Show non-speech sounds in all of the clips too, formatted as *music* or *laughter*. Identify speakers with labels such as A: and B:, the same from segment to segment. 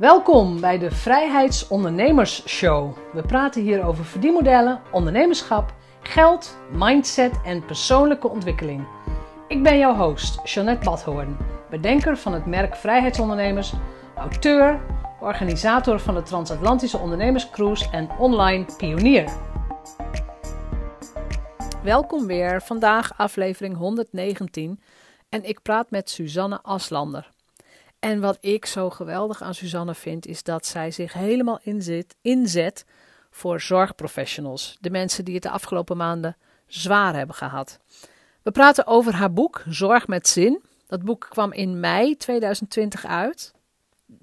A: Welkom bij de Vrijheidsondernemers Show. We praten hier over verdienmodellen, ondernemerschap, geld, mindset en persoonlijke ontwikkeling. Ik ben jouw host, Jeanette Badhoorn, bedenker van het merk Vrijheidsondernemers, auteur, organisator van de Transatlantische Ondernemerscruise en online pionier. Welkom weer, vandaag aflevering 119 en ik praat met Suzanne Aslander. En wat ik zo geweldig aan Suzanne vind, is dat zij zich helemaal inzet, inzet voor zorgprofessionals. De mensen die het de afgelopen maanden zwaar hebben gehad. We praten over haar boek Zorg met Zin. Dat boek kwam in mei 2020 uit,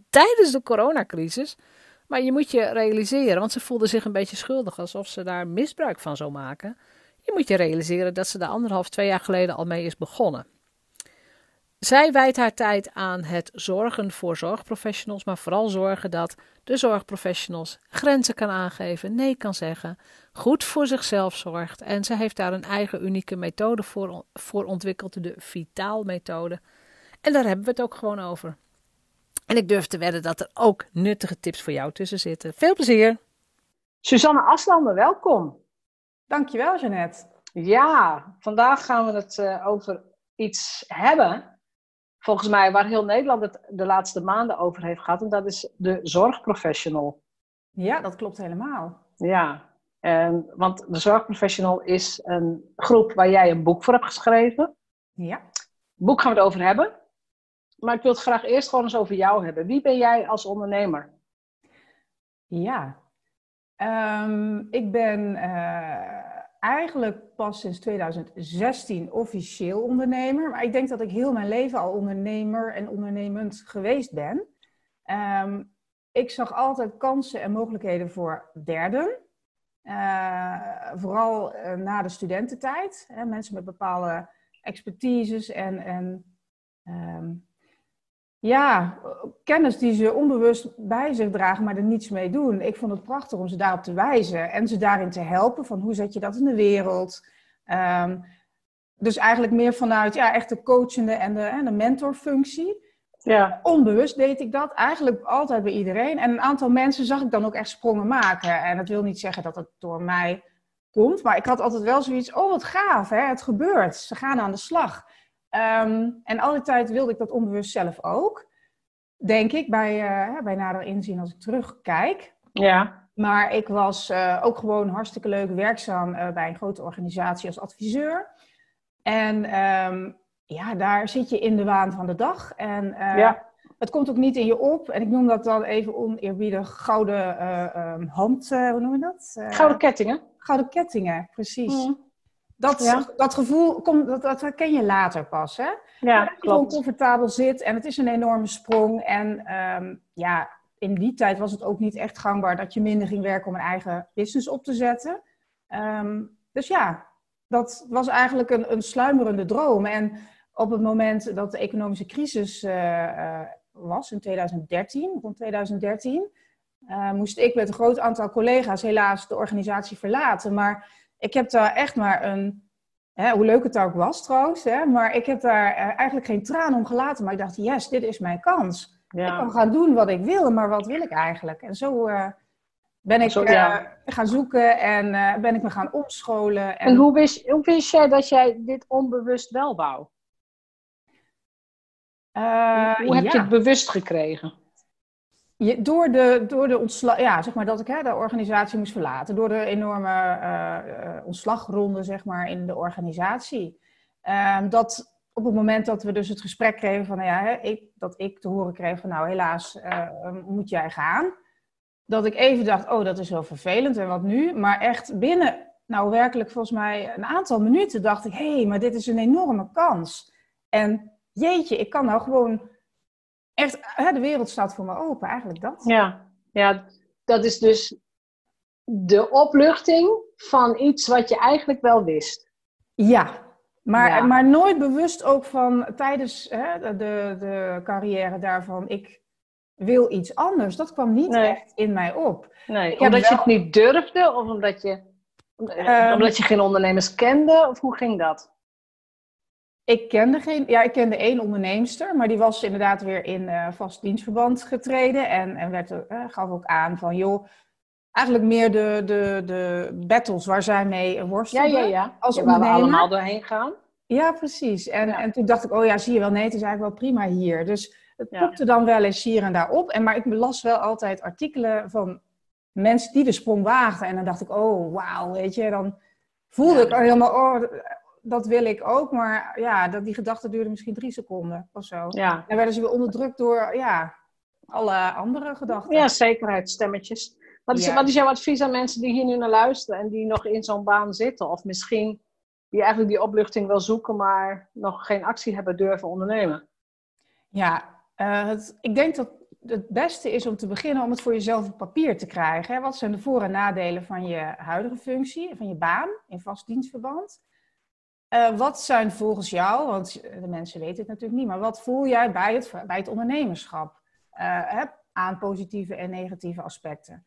A: tijdens de coronacrisis. Maar je moet je realiseren, want ze voelde zich een beetje schuldig, alsof ze daar misbruik van zou maken. Je moet je realiseren dat ze daar anderhalf, twee jaar geleden al mee is begonnen. Zij wijdt haar tijd aan het zorgen voor zorgprofessionals, maar vooral zorgen dat de zorgprofessionals grenzen kan aangeven, nee kan zeggen, goed voor zichzelf zorgt. En ze heeft daar een eigen unieke methode voor, voor ontwikkeld, de Vitaal-methode. En daar hebben we het ook gewoon over. En ik durf te wedden dat er ook nuttige tips voor jou tussen zitten. Veel plezier! Suzanne Aslander, welkom.
B: Dankjewel, Jeannette.
A: Ja, vandaag gaan we het uh, over iets hebben volgens mij waar heel Nederland het de laatste maanden over heeft gehad. En dat is de zorgprofessional.
B: Ja, dat klopt helemaal.
A: Ja, en, want de zorgprofessional is een groep waar jij een boek voor hebt geschreven.
B: Ja.
A: boek gaan we het over hebben. Maar ik wil het graag eerst gewoon eens over jou hebben. Wie ben jij als ondernemer?
B: Ja, um, ik ben uh, eigenlijk pas sinds 2016 officieel ondernemer. Maar ik denk dat ik heel mijn leven al ondernemer en ondernemend geweest ben. Um, ik zag altijd kansen en mogelijkheden voor derden. Uh, vooral uh, na de studententijd. Hè, mensen met bepaalde expertises en, en um, ja, kennis die ze onbewust bij zich dragen, maar er niets mee doen. Ik vond het prachtig om ze daarop te wijzen en ze daarin te helpen van hoe zet je dat in de wereld. Um, dus eigenlijk meer vanuit ja, echt de coachende en de, en de mentorfunctie. Ja. Onbewust deed ik dat eigenlijk altijd bij iedereen. En een aantal mensen zag ik dan ook echt sprongen maken. En dat wil niet zeggen dat het door mij komt, maar ik had altijd wel zoiets, oh wat gaaf, hè? het gebeurt. Ze gaan aan de slag. Um, en al die tijd wilde ik dat onbewust zelf ook. Denk ik, bij, uh, bij nader inzien als ik terugkijk.
A: Ja.
B: Maar ik was uh, ook gewoon hartstikke leuk werkzaam uh, bij een grote organisatie als adviseur. En um, ja, daar zit je in de waan van de dag. En ja. het komt ook niet in je op. En ik noem dat dan even oneerbiedig gouden um, hand, hoe noem je dat?
A: gouden kettingen.
B: Gouden kettingen, precies. Mm. Dat, dat gevoel, komt, dat, dat herken je later pas, hè?
A: Ja,
B: dat je gewoon comfortabel zit en het is een enorme sprong. En um, ja, in die tijd was het ook niet echt gangbaar dat je minder ging werken om een eigen business op te zetten. Um, dus ja, dat was eigenlijk een, een sluimerende droom. En op het moment dat de economische crisis uh, uh, was, in 2013, rond 2013, uh, moest ik met een groot aantal collega's helaas de organisatie verlaten. Maar ik heb daar echt maar een, hè, hoe leuk het ook was trouwens, hè, maar ik heb daar uh, eigenlijk geen traan om gelaten. Maar ik dacht, yes, dit is mijn kans. Ja. Ik kan gaan doen wat ik wil, maar wat wil ik eigenlijk? En zo uh, ben ik zo, ja. uh, gaan zoeken en ben ik me gaan omscholen.
A: En, en hoe, wist, hoe wist jij dat jij dit onbewust wel wou? hoe, hoe heb ja. je het bewust gekregen?
B: Je, door de, door de ontslag, ja, zeg maar dat ik hè, de organisatie moest verlaten. Door de enorme uh, ontslagronde, zeg maar, in de organisatie. Uh, dat op het moment dat we dus het gesprek kregen van, nou ja, hè, ik, dat ik te horen kreeg van, nou helaas eh, moet jij gaan. Dat ik even dacht, oh dat is wel vervelend en wat nu? Maar echt binnen, nou werkelijk volgens mij een aantal minuten dacht ik, hé, hey, maar dit is een enorme kans. En jeetje, ik kan nou gewoon echt, hè, de wereld staat voor me open, eigenlijk dat.
A: Ja, ja, dat is dus de opluchting van iets wat je eigenlijk wel wist.
B: Ja, maar, ja. maar nooit bewust ook van tijdens hè, de, de carrière daarvan, ik wil iets anders. Dat kwam niet nee. echt in mij op.
A: Nee, omdat wel... je het niet durfde of omdat je, um, omdat je geen ondernemers kende? Of hoe ging dat?
B: Ik kende geen, ja, ik kende één onderneemster, maar die was inderdaad weer in uh, vast dienstverband getreden en, en werd, uh, gaf ook aan van, joh, eigenlijk meer de, de, de battles waar zij mee worstelden.
A: Ja, ja, ja.
B: Als
A: ja, waar we allemaal doorheen gaan.
B: Ja, precies. En, en toen dacht ik, oh ja, zie je wel, nee, het is eigenlijk wel prima hier. Dus het popte dan wel eens hier en daar op. En, maar ik las wel altijd artikelen van mensen die de sprong waagden. En dan dacht ik, oh, wauw, weet je, dan voelde ik helemaal, oh, dat wil ik ook. Maar ja, dat, die gedachte duurde misschien drie seconden of zo.
A: Ja.
B: En werden ze weer onderdrukt door, ja, alle andere gedachten.
A: Ja, zekerheidsstemmetjes. Wat is,
B: Ja.
A: wat is jouw advies aan mensen die hier nu naar luisteren en die nog in zo'n baan zitten? Of misschien die eigenlijk die opluchting wel zoeken, maar nog geen actie hebben durven ondernemen?
B: Ja, eh, het, ik denk dat het beste is om te beginnen om het voor jezelf op papier te krijgen. Hè? Wat zijn de voor- en nadelen van je huidige functie, van je baan in vast dienstverband? Eh, wat zijn volgens jou, want de mensen weten het natuurlijk niet, maar wat voel jij bij het, bij het ondernemerschap eh, hè, aan positieve en negatieve aspecten?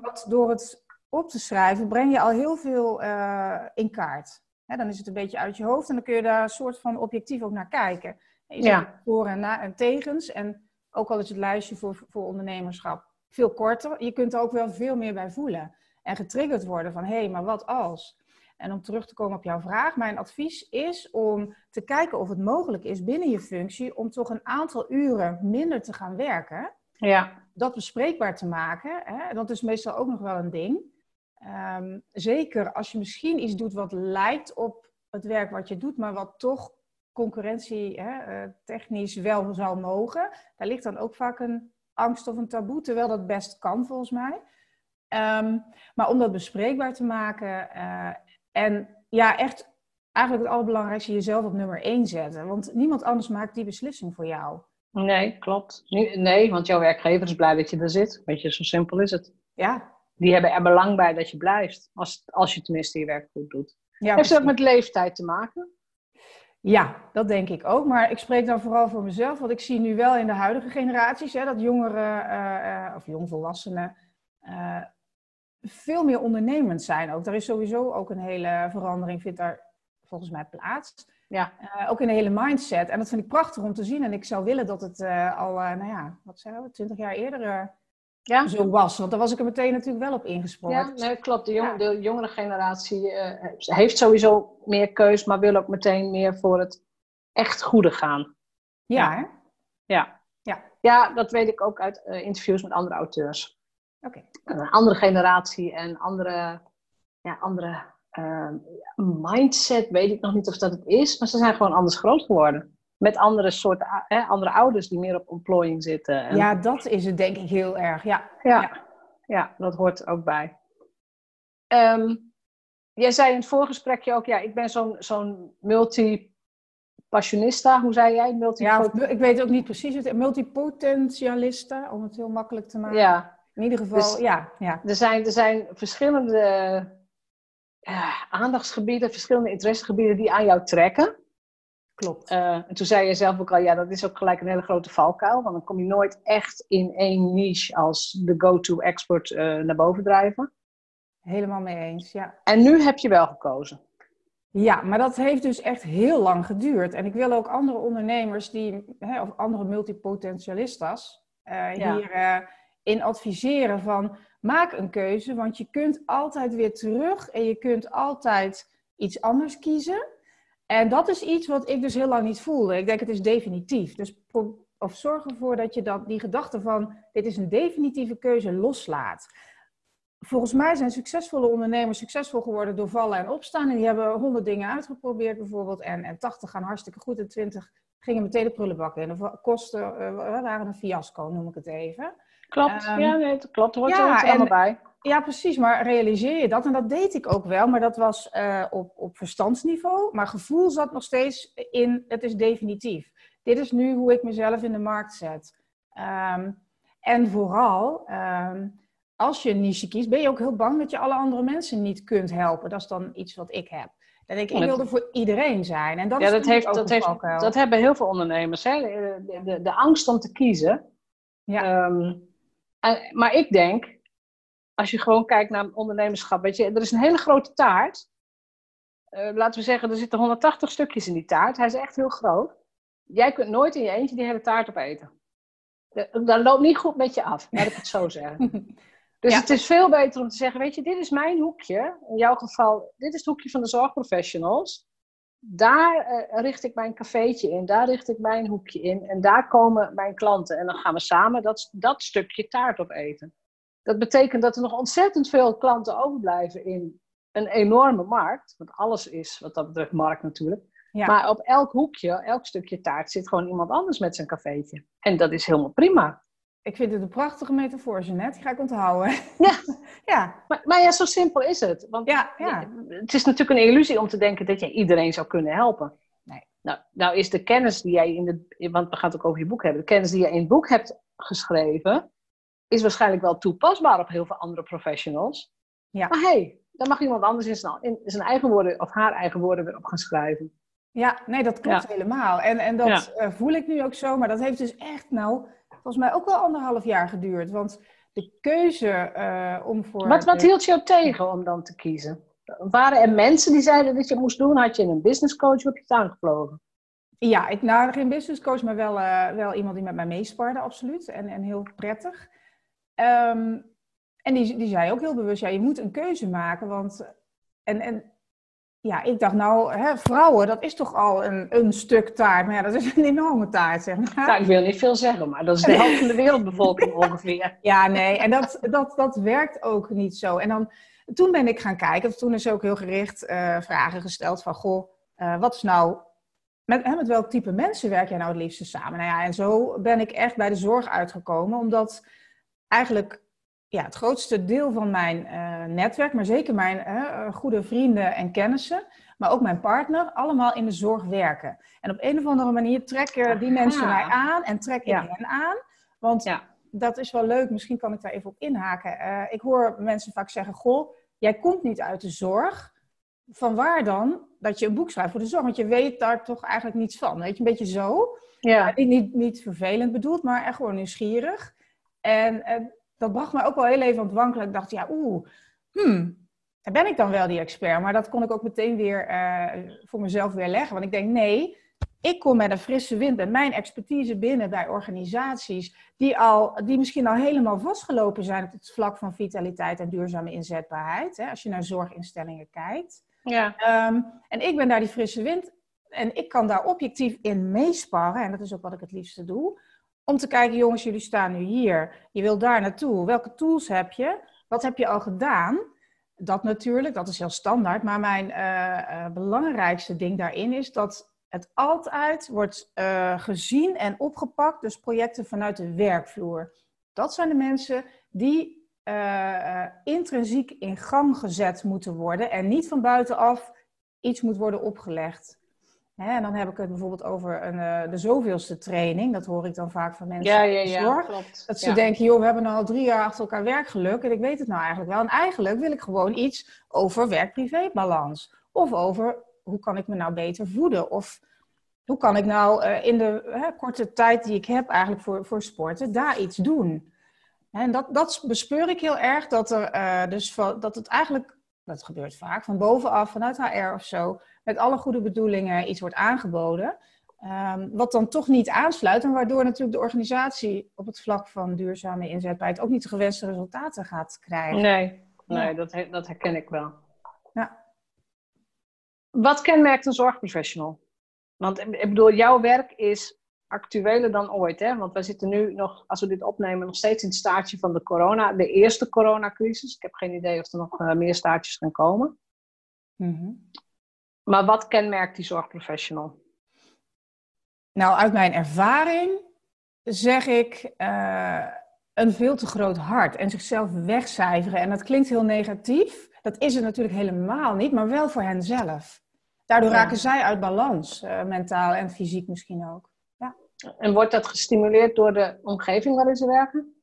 B: Want door het op te schrijven breng je al heel veel eh, in kaart. Hè, dan is het een beetje uit je hoofd en dan kun je daar een soort van objectief ook naar kijken. Je
A: Ja.
B: voor en, na, en tegens. En ook al is het lijstje voor, voor ondernemerschap veel korter, je kunt er ook wel veel meer bij voelen. En getriggerd worden van, hé, hey, maar wat als? En om terug te komen op jouw vraag, mijn advies is om te kijken of het mogelijk is binnen je functie om toch een aantal uren minder te gaan werken
A: Ja.
B: dat bespreekbaar te maken, hè, dat is meestal ook nog wel een ding. Ehm, zeker als je misschien iets doet wat lijkt op het werk wat je doet, maar wat toch concurrentie hè, eh, technisch wel zou mogen. Daar ligt dan ook vaak een angst of een taboe, terwijl dat best kan volgens mij. Ehm, maar om dat bespreekbaar te maken eh, en ja, echt eigenlijk het allerbelangrijkste jezelf op nummer één zetten. Want niemand anders maakt die beslissing voor jou.
A: Nee, klopt. Nee, want jouw werkgever is blij dat je er zit. Weet je, zo simpel is het.
B: Ja,
A: Die hebben er belang bij dat je blijft. Als, als je tenminste je werk goed doet.
B: ja
A: Heeft ook
B: precies.
A: met leeftijd te maken?
B: Ja, dat denk ik ook. Maar ik spreek dan vooral voor mezelf. Want ik zie nu wel in de huidige generaties hè, dat jongeren eh, eh, of jongvolwassenen eh, veel meer ondernemend zijn ook. Daar is sowieso ook een hele verandering, vindt daar volgens mij plaats.
A: Ja.
B: Eh, ook in de hele mindset. En dat vind ik prachtig om te zien. En ik zou willen dat het eh, al, eh, nou ja, wat zeggen we, twintig jaar eerder
A: Ja?
B: zo was. Want daar was ik er meteen natuurlijk wel op ingesprongen.
A: Ja, nee, klopt. De, jong,
B: Ja.
A: de jongere generatie heeft sowieso meer keus, maar wil ook meteen meer voor het echt goede gaan.
B: ja, hè?
A: Ja,
B: Ja.
A: ja dat weet ik ook uit interviews met andere auteurs.
B: Oké.
A: Een andere generatie en andere, ja, andere eh, mindset, weet ik nog niet of dat het is, maar ze zijn gewoon anders groot geworden. Met andere soorten, hè, andere ouders die meer op ontplooiing zitten. En-
B: ja, dat is het denk ik heel erg. Ja,
A: ja,
B: Ja.
A: ja. dat hoort ook bij. Ehm, jij zei in het voorgesprekje ook, ja, ik ben zo'n zo'n multi-passionista. Hoe zei jij? Multi
B: Ja, ik weet ook niet precies. Het multipotentialisten, om het heel makkelijk te maken.
A: ja,
B: In ieder geval,
A: Dus-
B: ja, ja.
A: er zijn, er zijn verschillende ja, aandachtsgebieden, verschillende interessegebieden die aan jou trekken.
B: Klopt.
A: Eh, en toen zei je zelf ook al, ja, dat is ook gelijk een hele grote valkuil. Want dan kom je nooit echt in één niche als de go-to expert eh, naar boven drijven.
B: Helemaal mee eens, ja.
A: En nu heb je wel gekozen.
B: Ja, maar dat heeft dus echt heel lang geduurd. En ik wil ook andere ondernemers die, hè, of andere multipotentialistas,
A: Ja.
B: hier in adviseren van maak een keuze, want je kunt altijd weer terug en je kunt altijd iets anders kiezen. En dat is iets wat ik dus heel lang niet voelde. Ik denk het is definitief. Dus of zorg ervoor dat je dat, die gedachte van dit is een definitieve keuze loslaat. Volgens mij zijn succesvolle ondernemers succesvol geworden door vallen en opstaan. En die hebben honderd dingen uitgeprobeerd bijvoorbeeld. En, en 80 gaan hartstikke goed en 20 gingen meteen de prullenbak in. De kosten eh, waren een fiasco, noem ik het even.
A: Klopt,
B: Ehm,
A: ja, nee, dat klopt. Hoort,
B: ja,
A: hoort er allemaal bij.
B: Ja, precies. Maar realiseer je dat? En dat deed ik ook wel. Maar dat was eh, op, op verstandsniveau. Maar gevoel zat nog steeds in, het is definitief. Dit is nu hoe ik mezelf in de markt zet. Ehm, en vooral, ehm, als je een niche kiest, ben je ook heel bang dat je alle andere mensen niet kunt helpen. Dat is dan iets wat ik heb. Denk ik, ik
A: Ja, dat-
B: wil er voor iedereen zijn. En dat
A: Ja,
B: is
A: dat, heeft,
B: ook
A: dat, heeft, dat hebben heel veel ondernemers. Hè? De, de, angst om te kiezen.
B: Ja.
A: Maar ik denk, als je gewoon kijkt naar ondernemerschap, weet je, er is een hele grote taart. eh, laten we zeggen, er zitten 180 stukjes in die taart. Hij is echt heel groot. Jij kunt nooit in je eentje die hele taart opeten. Dat loopt niet goed met je af, laat ik het zo *laughs* zeggen. Dus het is veel beter om te zeggen, weet je, dit is mijn hoekje. In jouw geval, dit is het hoekje van de zorgprofessionals. Daar uh, richt ik mijn cafeetje in, daar richt ik mijn hoekje in. En daar komen mijn klanten. En dan gaan we samen dat, dat stukje taart opeten. Dat betekent dat er nog ontzettend veel klanten overblijven in een enorme markt. Want alles is wat dat betreft markt natuurlijk. Maar op elk hoekje, elk stukje taart zit gewoon iemand anders met zijn cafeetje. En dat is helemaal prima.
B: Ik vind het een prachtige metafoor, Jeanette. Die ga ik onthouden.
A: Ja, *laughs* ja. Maar, maar, ja, zo simpel is het. Want ja, ja. het is natuurlijk een illusie om te denken dat je iedereen zou kunnen helpen. Nee. Nou, nou is de kennis die jij in de... Want we gaan het ook over je boek hebben. De kennis die jij in het boek hebt geschreven... is waarschijnlijk wel toepasbaar op heel veel andere professionals. Ja. Maar hey, dan mag iemand anders in zijn, in zijn eigen woorden... of haar eigen woorden weer op gaan schrijven.
B: Ja, nee, dat klopt helemaal. En, en dat eh, voel ik nu ook zo. Maar dat heeft dus echt nou volgens mij ook wel anderhalf jaar geduurd. Want de keuze uh, om voor.
A: Wat, wat hield jou tegen om dan te kiezen? Waren er mensen die zeiden dat je het moest doen? Had je een business coach of heb je het aangevlogen?
B: Ja, ik nou geen business coach, maar wel, uh, wel iemand die met mij meesparde, absoluut. En, en heel prettig. Um, en die, die zei ook heel bewust, ja, je moet een keuze maken. Want, en, en ja, ik dacht nou, hè, vrouwen, dat is toch al een, een stuk taart. Maar ja, dat is een enorme taart, zeg maar.
A: Nou, ik wil niet veel zeggen, maar dat is de *laughs* helft van de wereldbevolking ongeveer.
B: Ja, nee, en dat, dat, dat werkt ook niet zo. En dan, toen ben ik gaan kijken, toen is ook heel gericht uh, vragen gesteld van, goh, uh, wat is nou, met, hè, met welk type mensen werk jij nou het liefste samen? Nou ja, en zo ben ik echt bij de zorg uitgekomen, omdat eigenlijk ja, het grootste deel van mijn uh, netwerk, maar zeker mijn uh, goede vrienden en kennissen, maar ook mijn partner, allemaal in de zorg werken. En op een of andere manier trekken die mensen mij aan en trek ik hen aan. Want ja. dat is wel leuk, misschien kan ik daar even op inhaken. Uh, ik hoor mensen vaak zeggen, goh, jij komt niet uit de zorg. Van waar dan dat je een boek schrijft voor de zorg? Want je weet daar toch eigenlijk niets van. Weet je, een beetje zo. Ja. Niet, niet, niet vervelend bedoeld, maar echt gewoon nieuwsgierig. En dat bracht mij ook wel heel even wankelen. Ik dacht, ja, oeh, hmm, ben ik dan wel die expert? Maar dat kon ik ook meteen weer uh, voor mezelf weer leggen. Want ik denk, nee, ik kom met een frisse wind met mijn expertise binnen bij organisaties die, al, die misschien al helemaal vastgelopen zijn op het vlak van vitaliteit en duurzame inzetbaarheid. Hè, als je naar zorginstellingen kijkt. Ja. Um, en ik ben daar die frisse wind en ik kan daar objectief in meesparren. En dat is ook wat ik het liefste doe. Om te kijken, jongens, jullie staan nu hier. Je wil daar naartoe. Welke tools heb je? Wat heb je al gedaan? Dat natuurlijk, dat is heel standaard. Maar mijn uh, belangrijkste ding daarin is dat het altijd wordt uh, gezien en opgepakt. Dus projecten vanuit de werkvloer. Dat zijn de mensen die intrinsiek in gang gezet moeten worden. En niet van buitenaf iets moet worden opgelegd. Hè, en dan heb ik het bijvoorbeeld over een, uh, de zoveelste training. Dat hoor ik dan vaak van mensen ja, ja, ja, zorg. Klopt. Dat ze denken, joh, we hebben al drie jaar achter elkaar werkgeluk. En ik weet het nou eigenlijk wel. En eigenlijk wil ik gewoon iets over werk-privé-balans. Of over, hoe kan ik me nou beter voeden? Of hoe kan ik nou uh, in de korte tijd die ik heb eigenlijk voor, voor sporten, daar iets doen? En dat, dat bespeur ik heel erg, dat, er, uh, dus, dat het eigenlijk, dat gebeurt vaak, van bovenaf, vanuit HR of zo met alle goede bedoelingen iets wordt aangeboden. Um, wat dan toch niet aansluit en waardoor natuurlijk de organisatie op het vlak van duurzame inzetbaarheid ook niet de gewenste resultaten gaat krijgen.
A: Nee, nee dat, dat herken ik wel. Ja. Wat kenmerkt een zorgprofessional? Want ik bedoel, jouw werk is actueler dan ooit, hè? Want wij zitten nu nog, als we dit opnemen, nog steeds in het staartje van de corona, de eerste coronacrisis. Ik heb geen idee of er nog uh, meer staartjes gaan komen. Mm maar wat kenmerkt die zorgprofessional?
B: Nou, uit mijn ervaring zeg ik uh, een veel te groot hart en zichzelf wegcijferen. En dat klinkt heel negatief. Dat is het natuurlijk helemaal niet, maar wel voor hen zelf. Daardoor raken zij uit balans, uh, mentaal en fysiek misschien ook. Ja.
A: En wordt dat gestimuleerd door de omgeving waarin ze werken?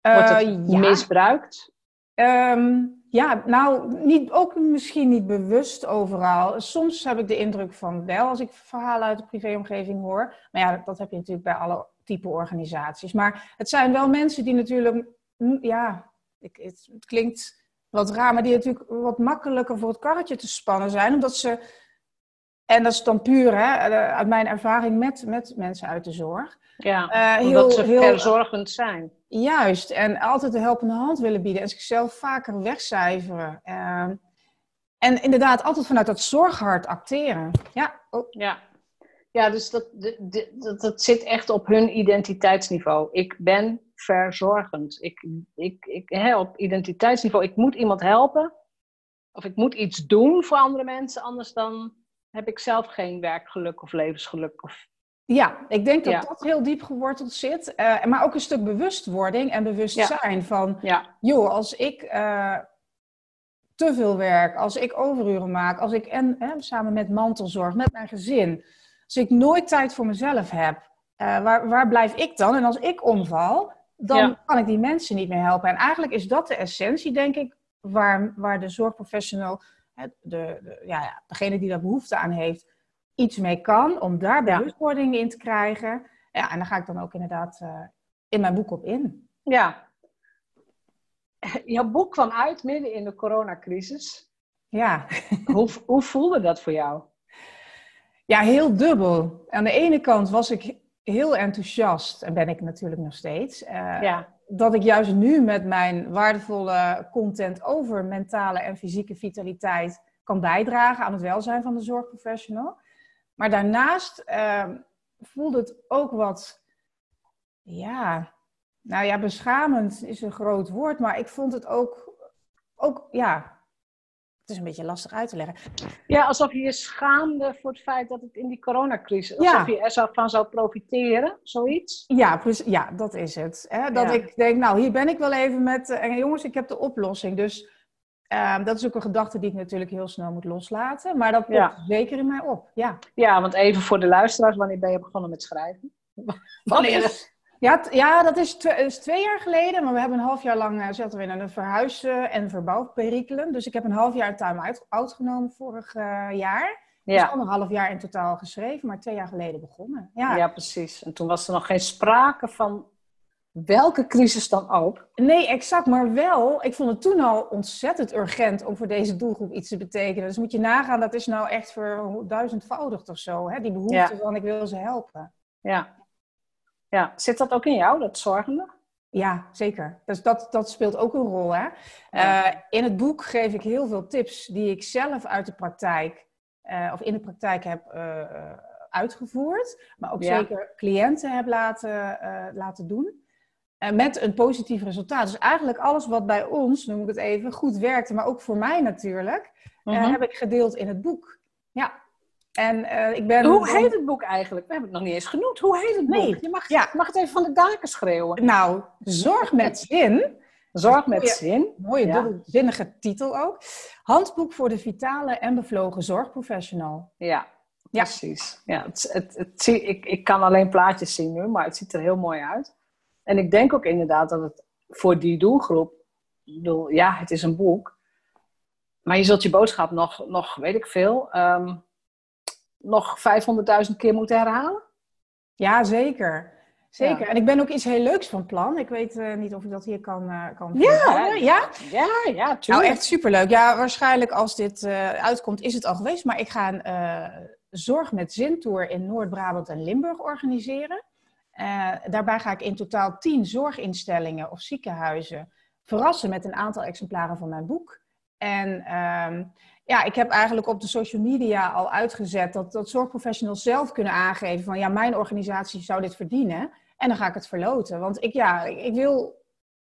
A: Wordt het uh, ja. misbruikt?
B: Um, ja, nou, niet, ook misschien niet bewust overal. Soms heb ik de indruk van wel, als ik verhalen uit de privéomgeving hoor. Maar ja, dat heb je natuurlijk bij alle type organisaties. Maar het zijn wel mensen die natuurlijk, ja, ik, het, het klinkt wat raar, maar die natuurlijk wat makkelijker voor het karretje te spannen zijn, omdat ze, en dat is dan puur hè, uit mijn ervaring met, met mensen uit de zorg.
A: Ja, uh, omdat ze heel, verzorgend zijn.
B: Juist, en altijd de helpende hand willen bieden en zichzelf vaker wegcijferen. Uh, en inderdaad, altijd vanuit dat zorghart acteren. Ja,
A: oh. ja. ja dus dat, dat, dat zit echt op hun identiteitsniveau. Ik ben verzorgend. Ik, ik, ik help identiteitsniveau. Ik moet iemand helpen. Of ik moet iets doen voor andere mensen. Anders dan heb ik zelf geen werkgeluk of levensgeluk. Of...
B: Ja, ik denk dat dat heel diep geworteld zit. Uh, maar ook een stuk bewustwording en bewustzijn van... Ja. joh, als ik... Uh, te veel werk, als ik overuren maak, als ik en hè, samen met mantelzorg, met mijn gezin, als ik nooit tijd voor mezelf heb, uh, waar, waar blijf ik dan? En als ik omval, dan kan ik die mensen niet meer helpen. En eigenlijk is dat de essentie, denk ik, waar, waar de zorgprofessional, hè, de, de, ja, degene die daar behoefte aan heeft, iets mee kan, om daar bewustwording in te krijgen. Ja, en daar ga ik dan ook inderdaad uh, in mijn boek op in.
A: Ja, jouw boek kwam uit midden in de coronacrisis.
B: Ja.
A: hoe, hoe voelde dat voor jou?
B: Ja, heel dubbel. Aan de ene kant was ik heel enthousiast, en ben ik natuurlijk nog steeds, uh, ja. dat ik juist nu met mijn waardevolle content over mentale en fysieke vitaliteit kan bijdragen aan het welzijn van de zorgprofessional. Maar daarnaast uh, voelde het ook wat, ja, nou ja, beschamend is een groot woord, maar ik vond het ook, ook ja, het is een beetje lastig uit te leggen.
A: Ja, alsof je je schaamde voor het feit dat het in die coronacrisis, ja. alsof je er van zou profiteren, zoiets?
B: Ja, dus, ja dat is het. Hè? Dat ik denk, nou, hier ben ik wel even met, uh, jongens, ik heb de oplossing. Dus uh, dat is ook een gedachte die ik natuurlijk heel snel moet loslaten, maar dat komt zeker in mij op, ja.
A: Ja, want even voor de luisteraars, wanneer ben je begonnen met schrijven? *laughs*
B: Wanneer? Ja, ja dat is, is, twee jaar geleden. Maar we hebben een half jaar lang uh, zaten we in een verhuizen- en verbouwperikelen. Dus ik heb een half jaar time-out genomen vorig uh, jaar. Ja. Dus anderhalf jaar in totaal geschreven, maar twee jaar geleden begonnen.
A: Ja. ja, precies. En toen was er nog geen sprake van welke crisis dan ook.
B: Nee, exact. Maar wel, ik vond het toen al ontzettend urgent om voor deze doelgroep iets te betekenen. Dus moet je nagaan, dat is nou echt voor duizendvoudig of zo. Hè? Die behoefte van ik wil ze helpen.
A: Ja, ja, zit dat ook in jou, dat zorgende?
B: Ja, zeker. Dus dat, dat speelt ook een rol. Hè? Eh, in het boek geef ik heel veel tips die ik zelf uit de praktijk uh, of in de praktijk heb uh, uitgevoerd, maar ook zeker cliënten heb laten, laten doen. Met een positief resultaat. Dus eigenlijk alles wat bij ons, noem ik het even, goed werkte, maar ook voor mij natuurlijk, mhm. heb ik gedeeld in het boek. Ja,
A: en, uh, ik ben... Hoe heet het boek eigenlijk? We hebben het nog niet eens genoemd. Hoe heet het boek? Je mag, ja. mag het even van de daken schreeuwen.
B: Nou, Zorg met Zin.
A: Zorg met Zin.
B: Mooie ja. dubbelzinnige titel ook. Handboek voor de vitale en bevlogen zorgprofessional.
A: Ja, precies. Ja, het, het, het, ik, ik kan alleen plaatjes zien nu, maar het ziet er heel mooi uit. En ik denk ook inderdaad dat het voor die doelgroep... Bedoel, ja, het is een boek. Maar je zult je boodschap nog, nog weet ik veel... Um, nog 500.000 keer moeten herhalen?
B: Ja, zeker. Zeker. En ik ben ook iets heel leuks van plan. Ik weet uh, niet of ik dat hier kan, uh, kan
A: ja, ja, ja, ja, ja, tuurlijk.
B: Nou, echt superleuk. Ja, waarschijnlijk als dit uh, uitkomt is het al geweest. Maar ik ga een Zorg met Zintour in Noord-Brabant en Limburg organiseren. Daarbij ga ik in totaal tien zorginstellingen of ziekenhuizen verrassen met een aantal exemplaren van mijn boek. En ehm, ja, ik heb eigenlijk op de social media al uitgezet dat, dat zorgprofessionals zelf kunnen aangeven van ja, mijn organisatie zou dit verdienen. En dan ga ik het verloten. Want ik, ja, ik wil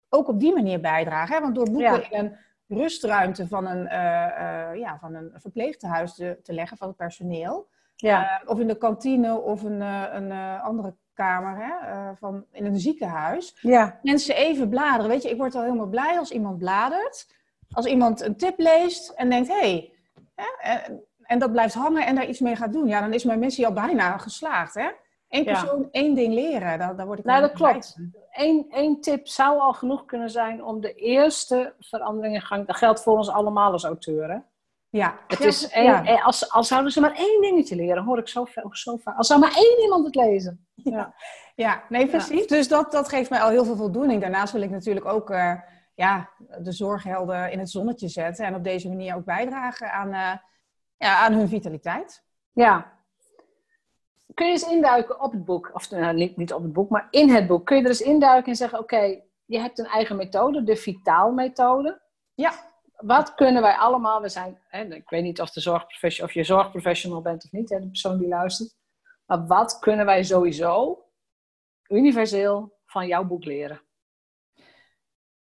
B: ook op die manier bijdragen. Hè? Want door boeken in een rustruimte van een, uh, ja, van een verpleegtehuis te, te leggen van het personeel. Ja. Uh, of in de kantine of een, een andere hè, van, in een ziekenhuis. Ja. Mensen even bladeren. Weet je, ik word al helemaal blij als iemand bladert als iemand een tip leest en denkt, hé, hey, en dat blijft hangen en daar iets mee gaat doen, ja, dan is mijn missie al bijna geslaagd. Hè? Eén persoon, één ding leren, daar, daar word ik
A: Nou, dat klopt. Eén, één tip zou al genoeg kunnen zijn om de eerste verandering in gang... Dat geldt voor ons allemaal als auteuren.
B: Ja.
A: Het is één, eh, als, als zouden ze maar één dingetje leren, hoor ik zo, zo vaak. Als zou maar één iemand het lezen.
B: Ja, ja nee, precies. Dus dat, dat geeft mij al heel veel voldoening. Daarnaast wil ik natuurlijk ook... Uh, ja, de zorghelden in het zonnetje zetten. En op deze manier ook bijdragen aan, ja, aan hun vitaliteit.
A: Ja. Kun je eens induiken op het boek, of nou, niet, niet op het boek, maar in het boek. Kun je er eens induiken en zeggen, oké, je hebt een eigen methode, de Vitaal-methode.
B: Ja.
A: Wat kunnen wij allemaal, we zijn, hè, ik weet niet of, de zorgprofessional, of je zorgprofessional bent of niet, hè, de persoon die luistert. Maar wat kunnen wij sowieso universeel van jouw boek leren?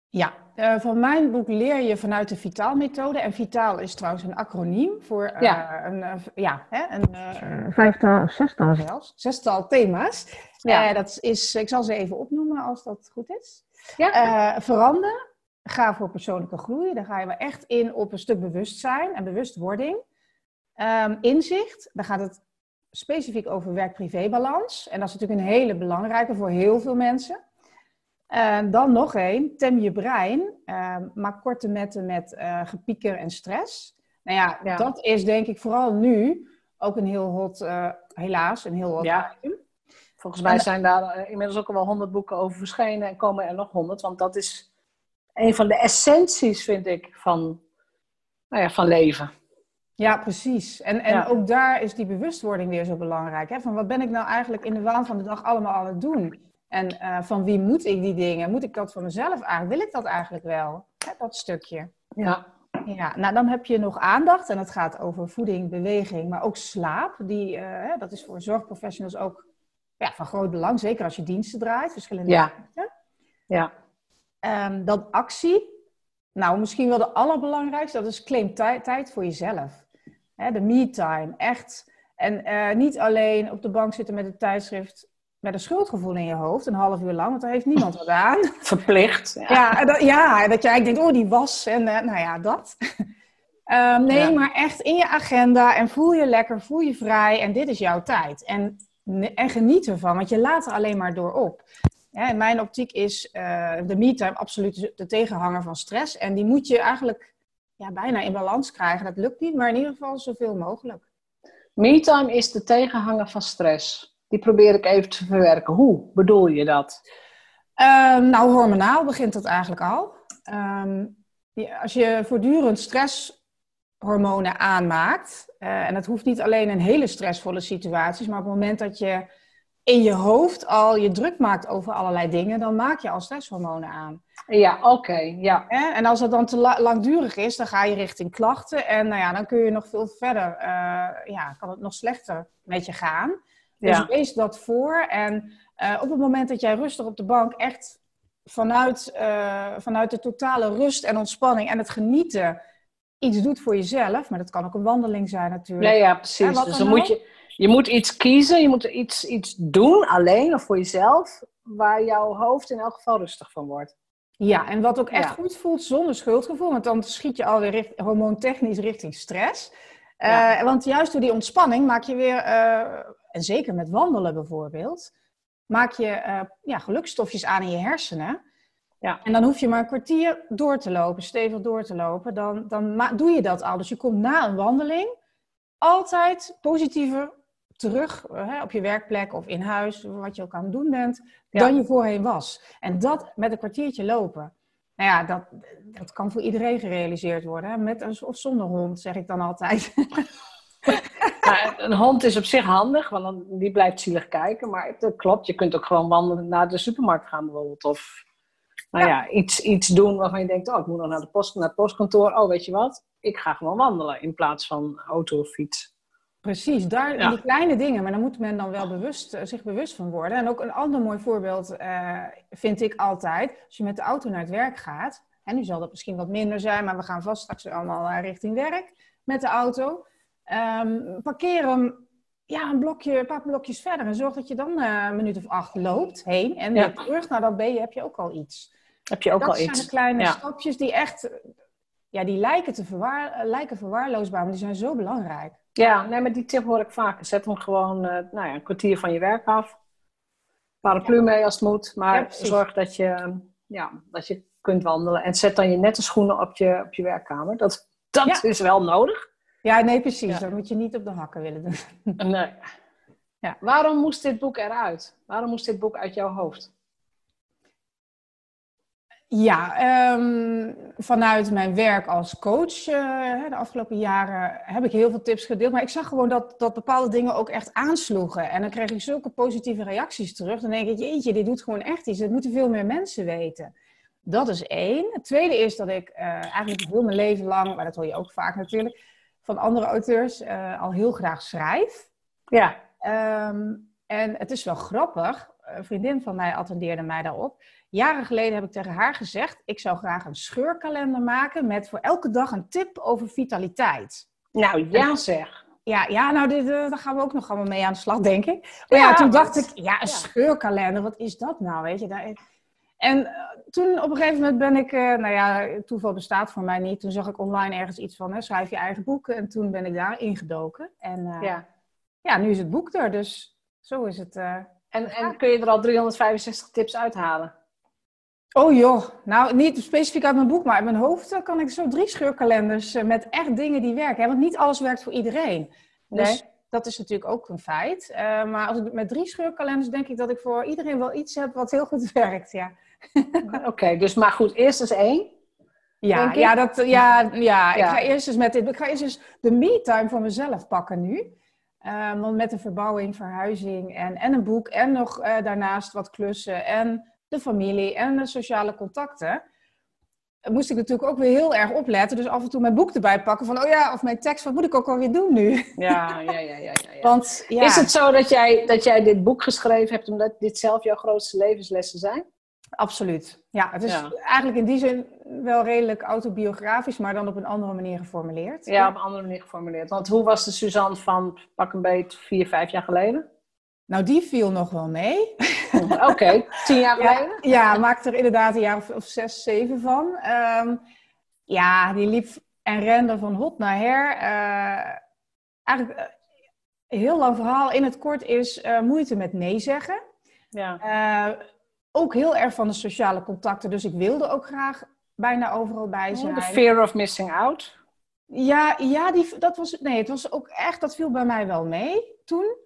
B: Ja, uh, van mijn boek leer je vanuit de Vitaal-methode. En Vitaal is trouwens een acroniem voor uh, ja. een, uh, ja, hè, een vijftal, zestal zelfs, zestal thema's. Ja. dat is, ik zal ze even opnoemen als dat goed is. Ja. verander, ga voor persoonlijke groei. Daar ga je wel echt in op een stuk bewustzijn en bewustwording. Um, inzicht, daar gaat het specifiek over werk-privé-balans. En dat is natuurlijk een hele belangrijke voor heel veel mensen. Uh, dan nog één, tem je brein. Uh, maak korte metten met uh, gepieker en stress. Nou ja, ja, dat is denk ik vooral nu ook een heel hot, eh, helaas, een heel hot ja. item.
A: Volgens mij zijn daar inmiddels ook al wel honderd boeken over verschenen en komen er nog honderd. Want dat is een van de essenties, vind ik, van, nou ja, van leven.
B: Ja, precies. En, en ook daar is die bewustwording weer zo belangrijk. Hè? Van wat ben ik nou eigenlijk in de waan van de dag allemaal aan het doen? En uh, van wie moet ik die dingen? Moet ik dat van mezelf eigenlijk? Wil ik dat eigenlijk wel? Hè, dat stukje.
A: Ja.
B: Ja, nou dan heb je nog aandacht en het gaat over voeding, beweging, maar ook slaap. Die, uh, dat is voor zorgprofessionals ook ja, van groot belang, zeker als je diensten draait, verschillende
A: ja. Ja.
B: Um, dan actie. Nou, misschien wel de allerbelangrijkste, dat is claim tijd voor jezelf. De me-time, echt. En uh, niet alleen op de bank zitten met een tijdschrift met een schuldgevoel in je hoofd, een half uur lang, want daar heeft niemand wat aan. *laughs*
A: Verplicht.
B: Ja, ja, dat, ja, dat je eigenlijk denkt, oh, die was, en uh, nou ja, dat. um, *laughs* nee, ja. maar echt in je agenda en voel je lekker, voel je vrij en dit is jouw tijd. En, en geniet ervan, want je laat er alleen maar door op. Ja, in mijn optiek is uh, de me-time absoluut de tegenhanger van stress. En die moet je eigenlijk ja, bijna in balans krijgen. Dat lukt niet, maar in ieder geval zoveel mogelijk.
A: Me-time is de tegenhanger van stress. Die probeer ik even te verwerken. Hoe bedoel je dat?
B: Um, nou, hormonaal begint dat eigenlijk al. Um, als je voortdurend stresshormonen aanmaakt, uh, en dat hoeft niet alleen in hele stressvolle situaties, maar op het moment dat je in je hoofd al je druk maakt over allerlei dingen, dan maak je al stresshormonen aan.
A: Ja, oké, ja.
B: En als dat dan te la langdurig is, dan ga je richting klachten en nou ja, dan kun je nog veel verder, uh, ja, kan het nog slechter met je gaan. Dus ja. wees dat voor en uh, op het moment dat jij rustig op de bank echt vanuit, uh, vanuit de totale rust en ontspanning en het genieten iets doet voor jezelf, maar dat kan ook een wandeling zijn natuurlijk.
A: Ja, ja precies. Dus dan moet je je moet iets kiezen, je moet iets, iets doen alleen of voor jezelf, waar jouw hoofd in elk geval rustig van wordt.
B: Ja, en wat ook echt goed voelt zonder schuldgevoel, want dan schiet je alweer richt, hormoontechnisch richting stress. Ja. Uh, want juist door die ontspanning maak je weer, uh, en zeker met wandelen bijvoorbeeld, maak je uh, ja, gelukstofjes aan in je hersenen. Ja. En dan hoef je maar een kwartier door te lopen, stevig door te lopen. Dan, dan doe je dat al. Dus je komt na een wandeling altijd positiever terug hè, op je werkplek of in huis, wat je ook aan het doen bent, dan je voorheen was. En dat met een kwartiertje lopen. Nou ja, dat, dat kan voor iedereen gerealiseerd worden. Hè? Met of zonder hond, zeg ik dan altijd. *laughs*
A: Nou, een hond is op zich handig, want dan, die blijft zielig kijken. Maar dat klopt, je kunt ook gewoon wandelen naar de supermarkt gaan bijvoorbeeld. Of nou ja, iets, iets doen waarvan je denkt, oh, ik moet nog naar, de post, naar het postkantoor. Oh, weet je wat? Ik ga gewoon wandelen in plaats van auto of fiets.
B: Precies, daar, die kleine dingen, maar daar moet men dan wel bewust, uh, zich bewust van worden. En ook een ander mooi voorbeeld uh, vind ik altijd, als je met de auto naar het werk gaat, en nu zal dat misschien wat minder zijn, maar we gaan vast straks allemaal uh, richting werk met de auto. Um, parkeer hem ja, een, blokje, een paar blokjes verder en zorg dat je dan een minuut of acht loopt heen en weer terug. Dan ben je, heb je ook al iets.
A: Heb je ook
B: dat
A: al iets.
B: Dat zijn de kleine ja. stapjes die echt, ja, die lijken, te verwaar, lijken verwaarloosbaar, maar die zijn zo belangrijk.
A: Ja, nee, maar die tip hoor ik vaker. Zet hem gewoon uh, nou ja, een kwartier van je werk af. Paraplu ja. mee als het moet. Maar ja, zorg dat je, ja, dat je kunt wandelen. En zet dan je nette schoenen op je, op je werkkamer. Dat, dat is wel nodig.
B: Ja, nee, precies. Dat moet je niet op de hakken willen doen.
A: Nee. Ja. Waarom moest dit boek eruit? Waarom moest dit boek uit jouw hoofd?
B: Ja, ehm, vanuit mijn werk als coach uh, de afgelopen jaren heb ik heel veel tips gedeeld. Maar ik zag gewoon dat, dat bepaalde dingen ook echt aansloegen. En dan kreeg ik zulke positieve reacties terug. Dan denk ik, jeetje, dit doet gewoon echt iets. Dat moeten veel meer mensen weten. Dat is één. Het tweede is dat ik uh, eigenlijk heel mijn leven lang, maar dat hoor je ook vaak natuurlijk, van andere auteurs uh, al heel graag schrijf.
A: Ja.
B: Um, en het is wel grappig. Een vriendin van mij attendeerde mij daarop. Jaren geleden heb ik tegen haar gezegd: ik zou graag een scheurkalender maken met voor elke dag een tip over vitaliteit.
A: Nou ja, zeg.
B: Ja, ja nou, dit, uh, daar gaan we ook nog allemaal mee aan de slag, denk ik. Maar ja, toen dacht ik, ja, een scheurkalender, wat is dat nou? Weet je, daar, en uh, toen op een gegeven moment ben ik, uh, nou ja, toeval bestaat voor mij niet. Toen zag ik online ergens iets van, hè, schrijf je eigen boeken. En toen ben ik daar ingedoken. En
A: ja.
B: ja, nu is het boek er, dus zo is het.
A: en, en kun je er al 365 tips uithalen?
B: Oh joh, nou niet specifiek uit mijn boek, maar uit mijn hoofd kan ik zo drie scheurkalenders met echt dingen die werken. Want niet alles werkt voor iedereen. Dus nee. dat is natuurlijk ook een feit. Uh, maar als ik, met drie scheurkalenders denk ik dat ik voor iedereen wel iets heb wat heel goed *laughs* werkt. Ja.
A: Oké, okay, dus maar goed, eerst eens één.
B: Ja, ja, dat, ja, ja, ik ga eerst eens met dit. Ik ga eerst eens de me-time voor mezelf pakken nu. Um, want met een verbouwing, verhuizing en, en een boek en nog uh, daarnaast wat klussen en de familie en de sociale contacten, moest ik natuurlijk ook weer heel erg opletten. Dus af en toe mijn boek erbij pakken van, oh ja, of mijn tekst, wat moet ik ook alweer doen nu?
A: Ja, ja, ja, ja. ja, ja. *laughs*
B: Want, ja.
A: Is het zo dat jij, dat jij dit boek geschreven hebt omdat dit zelf jouw grootste levenslessen zijn?
B: Absoluut. Ja, het is ja. eigenlijk in die zin wel redelijk autobiografisch, maar dan op een andere manier geformuleerd.
A: Ja, op een andere manier geformuleerd. Want hoe was de Suzanne van pak een beet vier, vijf jaar geleden?
B: Nou, die viel nog wel mee.
A: Oké, okay. tien jaar *laughs* geleden?
B: Ja, ja maakte er inderdaad een jaar of, of zes, zeven van. Um, ja, die liep en rende van hot naar her. Uh, eigenlijk een uh, heel lang verhaal. In het kort is uh, moeite met nee zeggen.
A: Ja.
B: Ook heel erg van de sociale contacten. Dus ik wilde ook graag bijna overal bij zijn.
A: De fear of missing out?
B: Ja, ja die, dat was... Nee, het was ook echt... Dat viel bij mij wel mee toen.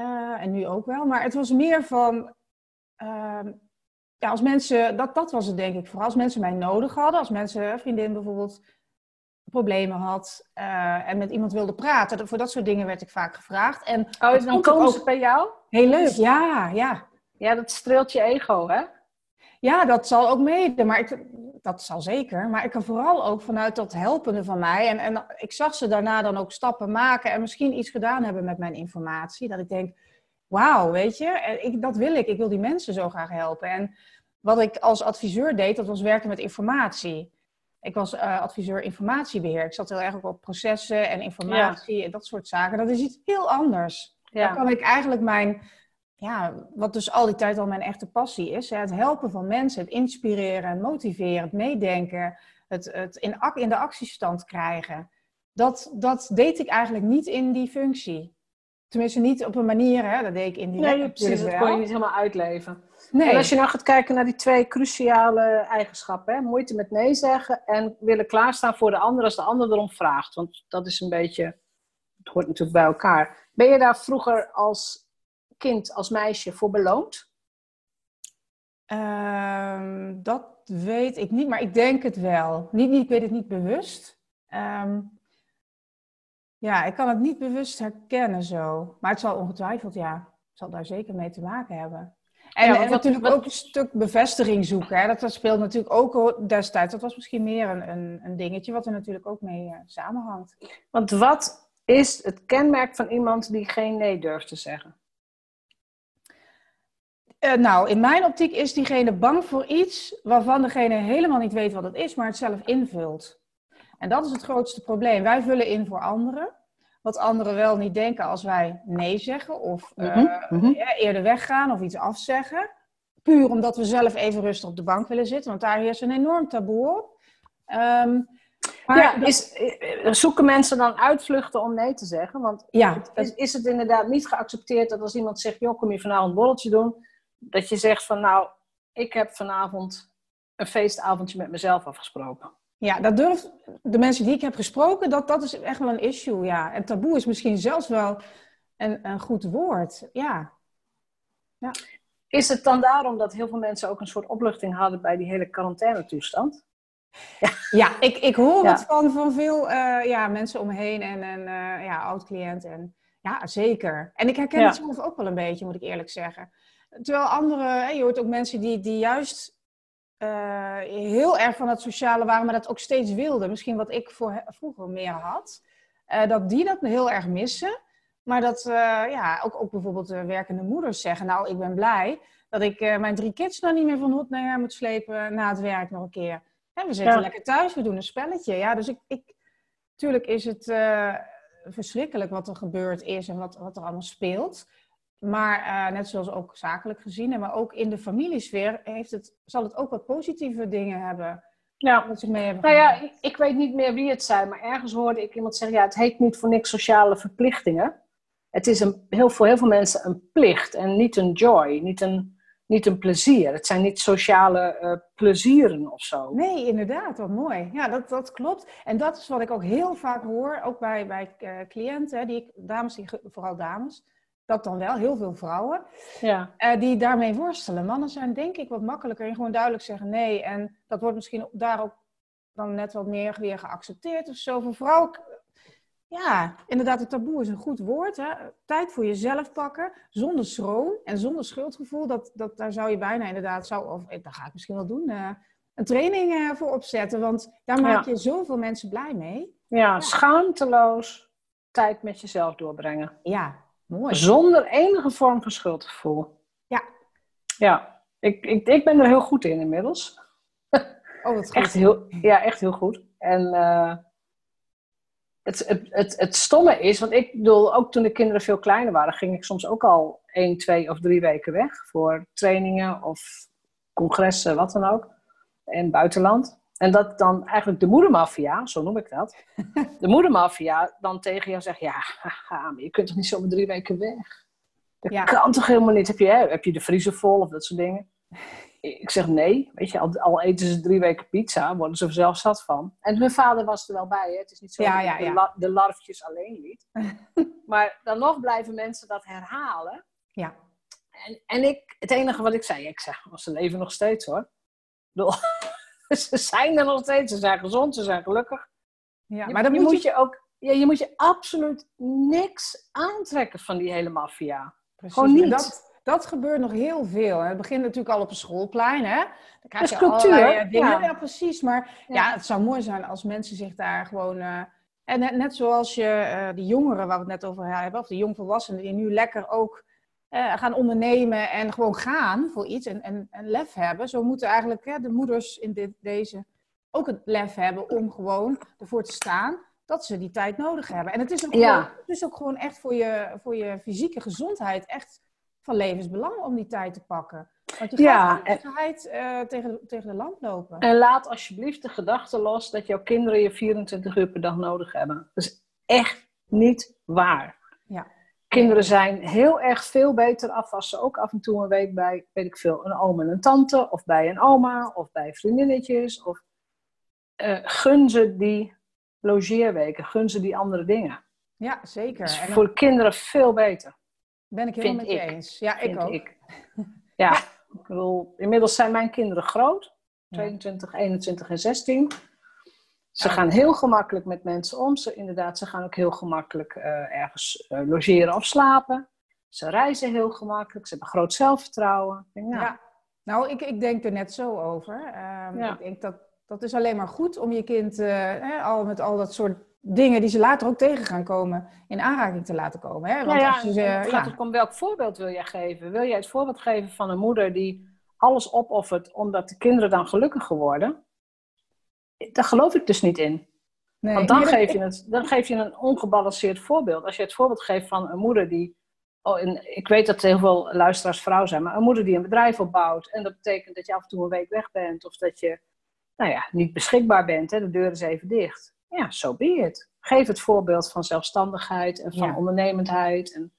B: Uh, en nu ook wel. Maar het was meer van. Uh, ja, als mensen. Dat, dat was het denk ik vooral. Als mensen mij nodig hadden. Als mensen, een vriendin bijvoorbeeld. problemen had. Uh, en met iemand wilde praten. Voor dat soort dingen werd ik vaak gevraagd. En
A: oh, dan komen ze bij jou?
B: Heel leuk, ja, ja.
A: Ja, dat streelt je ego, hè?
B: Ja, dat zal ook mede. Maar ik, dat zal zeker. Maar ik kan vooral ook vanuit dat helpende van mij. En, en ik zag ze daarna dan ook stappen maken en misschien iets gedaan hebben met mijn informatie. Dat ik denk, wauw, weet je, ik, dat wil ik. Ik wil die mensen zo graag helpen. En wat ik als adviseur deed, dat was werken met informatie. Ik was uh, adviseur informatiebeheer. Ik zat heel erg ook op processen en informatie ja. en dat soort zaken. Dat is iets heel anders. Ja. Dan kan ik eigenlijk mijn ja, wat dus al die tijd al mijn echte passie is. Het helpen van mensen, het inspireren en motiveren, het meedenken, het, het in, in de actiestand krijgen. Dat, dat deed ik eigenlijk niet in die functie. Tenminste, niet op een manier, hè, dat deed ik in die
A: Nee, precies, dat kon je niet helemaal uitleven. Nee. En als je nou gaat kijken naar die twee cruciale eigenschappen, hè, moeite met nee zeggen en willen klaarstaan voor de ander als de ander erom vraagt. Want dat is een beetje, het hoort natuurlijk bij elkaar. Ben je daar vroeger als kind als meisje voor beloond?
B: Um, dat weet ik niet, maar ik denk het wel. Niet, niet, ik weet het niet bewust. Um, ja, ik kan het niet bewust herkennen zo. Maar het zal ongetwijfeld, ja, het zal daar zeker mee te maken hebben. En, ja, en natuurlijk wat... ook een stuk bevestiging zoeken. Hè? Dat, dat speelt natuurlijk ook destijds. Dat was misschien meer een, een, een dingetje wat er natuurlijk ook mee uh, samenhangt.
A: Want wat is het kenmerk van iemand die geen nee durft te zeggen?
B: Uh, nou, in mijn optiek is diegene bang voor iets waarvan degene helemaal niet weet wat het is, maar het zelf invult. En dat is het grootste probleem. Wij vullen in voor anderen, wat anderen wel niet denken als wij nee zeggen of uh, mm -hmm. eerder weggaan of iets afzeggen. Puur omdat we zelf even rustig op de bank willen zitten, want daar heerst een enorm taboe op. Um,
A: maar ja, is, eh, zoeken mensen dan uitvluchten om nee te zeggen? Want ja, is, is het inderdaad niet geaccepteerd dat als iemand zegt, joh, kom je vanavond een borreltje doen, dat je zegt van nou, ik heb vanavond een feestavondje met mezelf afgesproken.
B: Ja, dat durft de mensen die ik heb gesproken, dat, dat is echt wel een issue, ja. En taboe is misschien zelfs wel een, een goed woord, ja.
A: ja. is het dan daarom dat heel veel mensen ook een soort opluchting hadden bij die hele quarantainetoestand?
B: Ja, ja ik, ik hoor het van, van veel uh, ja, mensen om me heen en, en uh, ja, oud-cliënten. En, ja, zeker. En ik herken het zelf ook wel een beetje, moet ik eerlijk zeggen. Terwijl andere, je hoort ook mensen die, die juist uh, heel erg van het sociale waren, maar dat ook steeds wilden. Misschien wat ik voor, vroeger meer had. dat die dat heel erg missen. Maar dat uh, ja, ook, ook bijvoorbeeld werkende moeders zeggen: Nou, ik ben blij dat ik mijn drie kids nou niet meer van hot naar her moet slepen na het werk nog een keer. En we zitten lekker thuis, we doen een spelletje. Ja, dus ik, ik tuurlijk is het verschrikkelijk wat er gebeurd is en wat, wat er allemaal speelt. Maar net zoals ook zakelijk gezien, maar ook in de familiesfeer, heeft het, zal het ook wat positieve dingen hebben.
A: Ja, dat mee hebben nou ja, ik, ik, weet niet meer wie het zei, maar ergens hoorde ik iemand zeggen: ja, het heet niet voor niks sociale verplichtingen het is een, heel, voor heel veel mensen een plicht en niet een joy, niet een, niet een plezier. Het zijn niet sociale uh, plezieren of zo.
B: Nee, inderdaad, wat mooi. Ja, dat, dat klopt. En dat is wat ik ook heel vaak hoor, ook bij, bij uh, cliënten, die dames, die, vooral dames, dat dan wel, heel veel vrouwen, ja. Uh, die daarmee worstelen. Mannen zijn denk ik wat makkelijker en gewoon duidelijk zeggen nee. En dat wordt misschien daar ook dan net wat meer weer geaccepteerd of zo. Voor vrouwen ja, inderdaad, het taboe is een goed woord. Hè? Tijd voor jezelf pakken, zonder schroom en zonder schuldgevoel. Dat, dat, daar zou je bijna inderdaad, zou, of eh, dat ga ik misschien wel doen, uh, een training uh, voor opzetten. Want daar maak je zoveel mensen blij mee.
A: Ja, ja, schaamteloos tijd met jezelf doorbrengen.
B: Ja, mooi.
A: Zonder enige vorm van schuldgevoel.
B: Ja.
A: Ja, ik, ik, ik ben er heel goed in inmiddels. *laughs*
B: Oh, wat goed.
A: Echt heel, ja, echt heel goed. En... Uh, het, het, het, het stomme is, want ik bedoel, ook toen de kinderen veel kleiner waren, ging ik soms ook al één, twee of drie weken weg voor trainingen of congressen, wat dan ook, in het buitenland. En dat dan eigenlijk de moedermafia, zo noem ik dat, *laughs* de moedermafia dan tegen jou zegt, ja, haha, maar je kunt toch niet zomaar drie weken weg? Dat ja. kan toch helemaal niet? Heb je, heb je de vriezer vol of dat soort dingen? *laughs* ik zeg nee. Weet je, al, al, eten ze drie weken pizza, worden ze er zelf zat van. En hun vader was er wel bij. Hè? Het is niet zo dat ja, de, de, larfjes alleen liet. *laughs* maar dan nog blijven mensen dat herhalen.
B: Ja.
A: En, en ik, het enige wat ik zei, ik zeg, ze leven nog steeds hoor. *laughs* ze zijn er nog steeds, ze zijn gezond, ze zijn gelukkig. Ja, maar dan moet, je... ook, ja, je moet je absoluut niks aantrekken van die hele maffia. Gewoon niet
B: dat gebeurt nog heel veel. Het begint natuurlijk al op een schoolplein. Hè?
A: Dan krijg je cultuur, allerlei
B: eh, dingen. Ja. precies. Maar ja. het zou mooi zijn als mensen zich daar gewoon... Uh, en net, net, zoals je uh, die jongeren waar we het net over hebben, of de jongvolwassenen die nu lekker ook uh, gaan ondernemen en gewoon gaan voor iets en, en, en lef hebben. Zo moeten eigenlijk hè, de moeders in dit, deze ook het lef hebben om gewoon ervoor te staan dat ze die tijd nodig hebben. En het is ook, ja. gewoon, het is ook gewoon echt voor je, voor je fysieke gezondheid echt van levensbelang om die tijd te pakken. Want je gaat ja, de uh, tegen, tegen de lamp lopen.
A: En laat alsjeblieft de gedachte los dat jouw kinderen je 24 uur per dag nodig hebben. Dat is echt niet waar.
B: Ja.
A: Kinderen zijn heel erg veel beter af als ze ook af en toe een week bij, weet ik veel, een oom en een tante, of bij een oma, of bij vriendinnetjes. Of, uh, gun ze die logeerweken, gun ze die andere dingen.
B: Ja, zeker.
A: is en voor kinderen veel beter.
B: Ben ik helemaal met je eens. Ja, ik ook. Ik.
A: Ja, *laughs* ik bedoel, inmiddels zijn mijn kinderen groot. 22, 21 en 16. Ze gaan heel gemakkelijk met mensen om. Ze, inderdaad, ze gaan ook heel gemakkelijk uh, ergens uh, logeren of slapen. Ze reizen heel gemakkelijk. Ze hebben groot zelfvertrouwen.
B: Denk, nou. Ja, nou, ik, ik denk er net zo over. Um, ja. Ik denk dat dat is alleen maar goed om je kind uh, al met al dat soort dingen die ze later ook tegen gaan komen, in aanraking te laten komen. Hè?
A: Want ja, als je ze, het gaat om welk voorbeeld wil jij geven? Wil jij het voorbeeld geven van een moeder die alles opoffert omdat de kinderen dan gelukkiger worden? Daar geloof ik dus niet in. Nee, Want dan, geef je het, dan geef je een ongebalanceerd voorbeeld. Als je het voorbeeld geeft van een moeder die. Oh, en ik weet dat heel veel luisteraars vrouw zijn, maar een moeder die een bedrijf opbouwt. En dat betekent dat je af en toe een week weg bent. Of dat je nou ja, niet beschikbaar bent. Hè, de deur is even dicht ja, zo so be it. Geef het voorbeeld van zelfstandigheid en van ondernemendheid. En,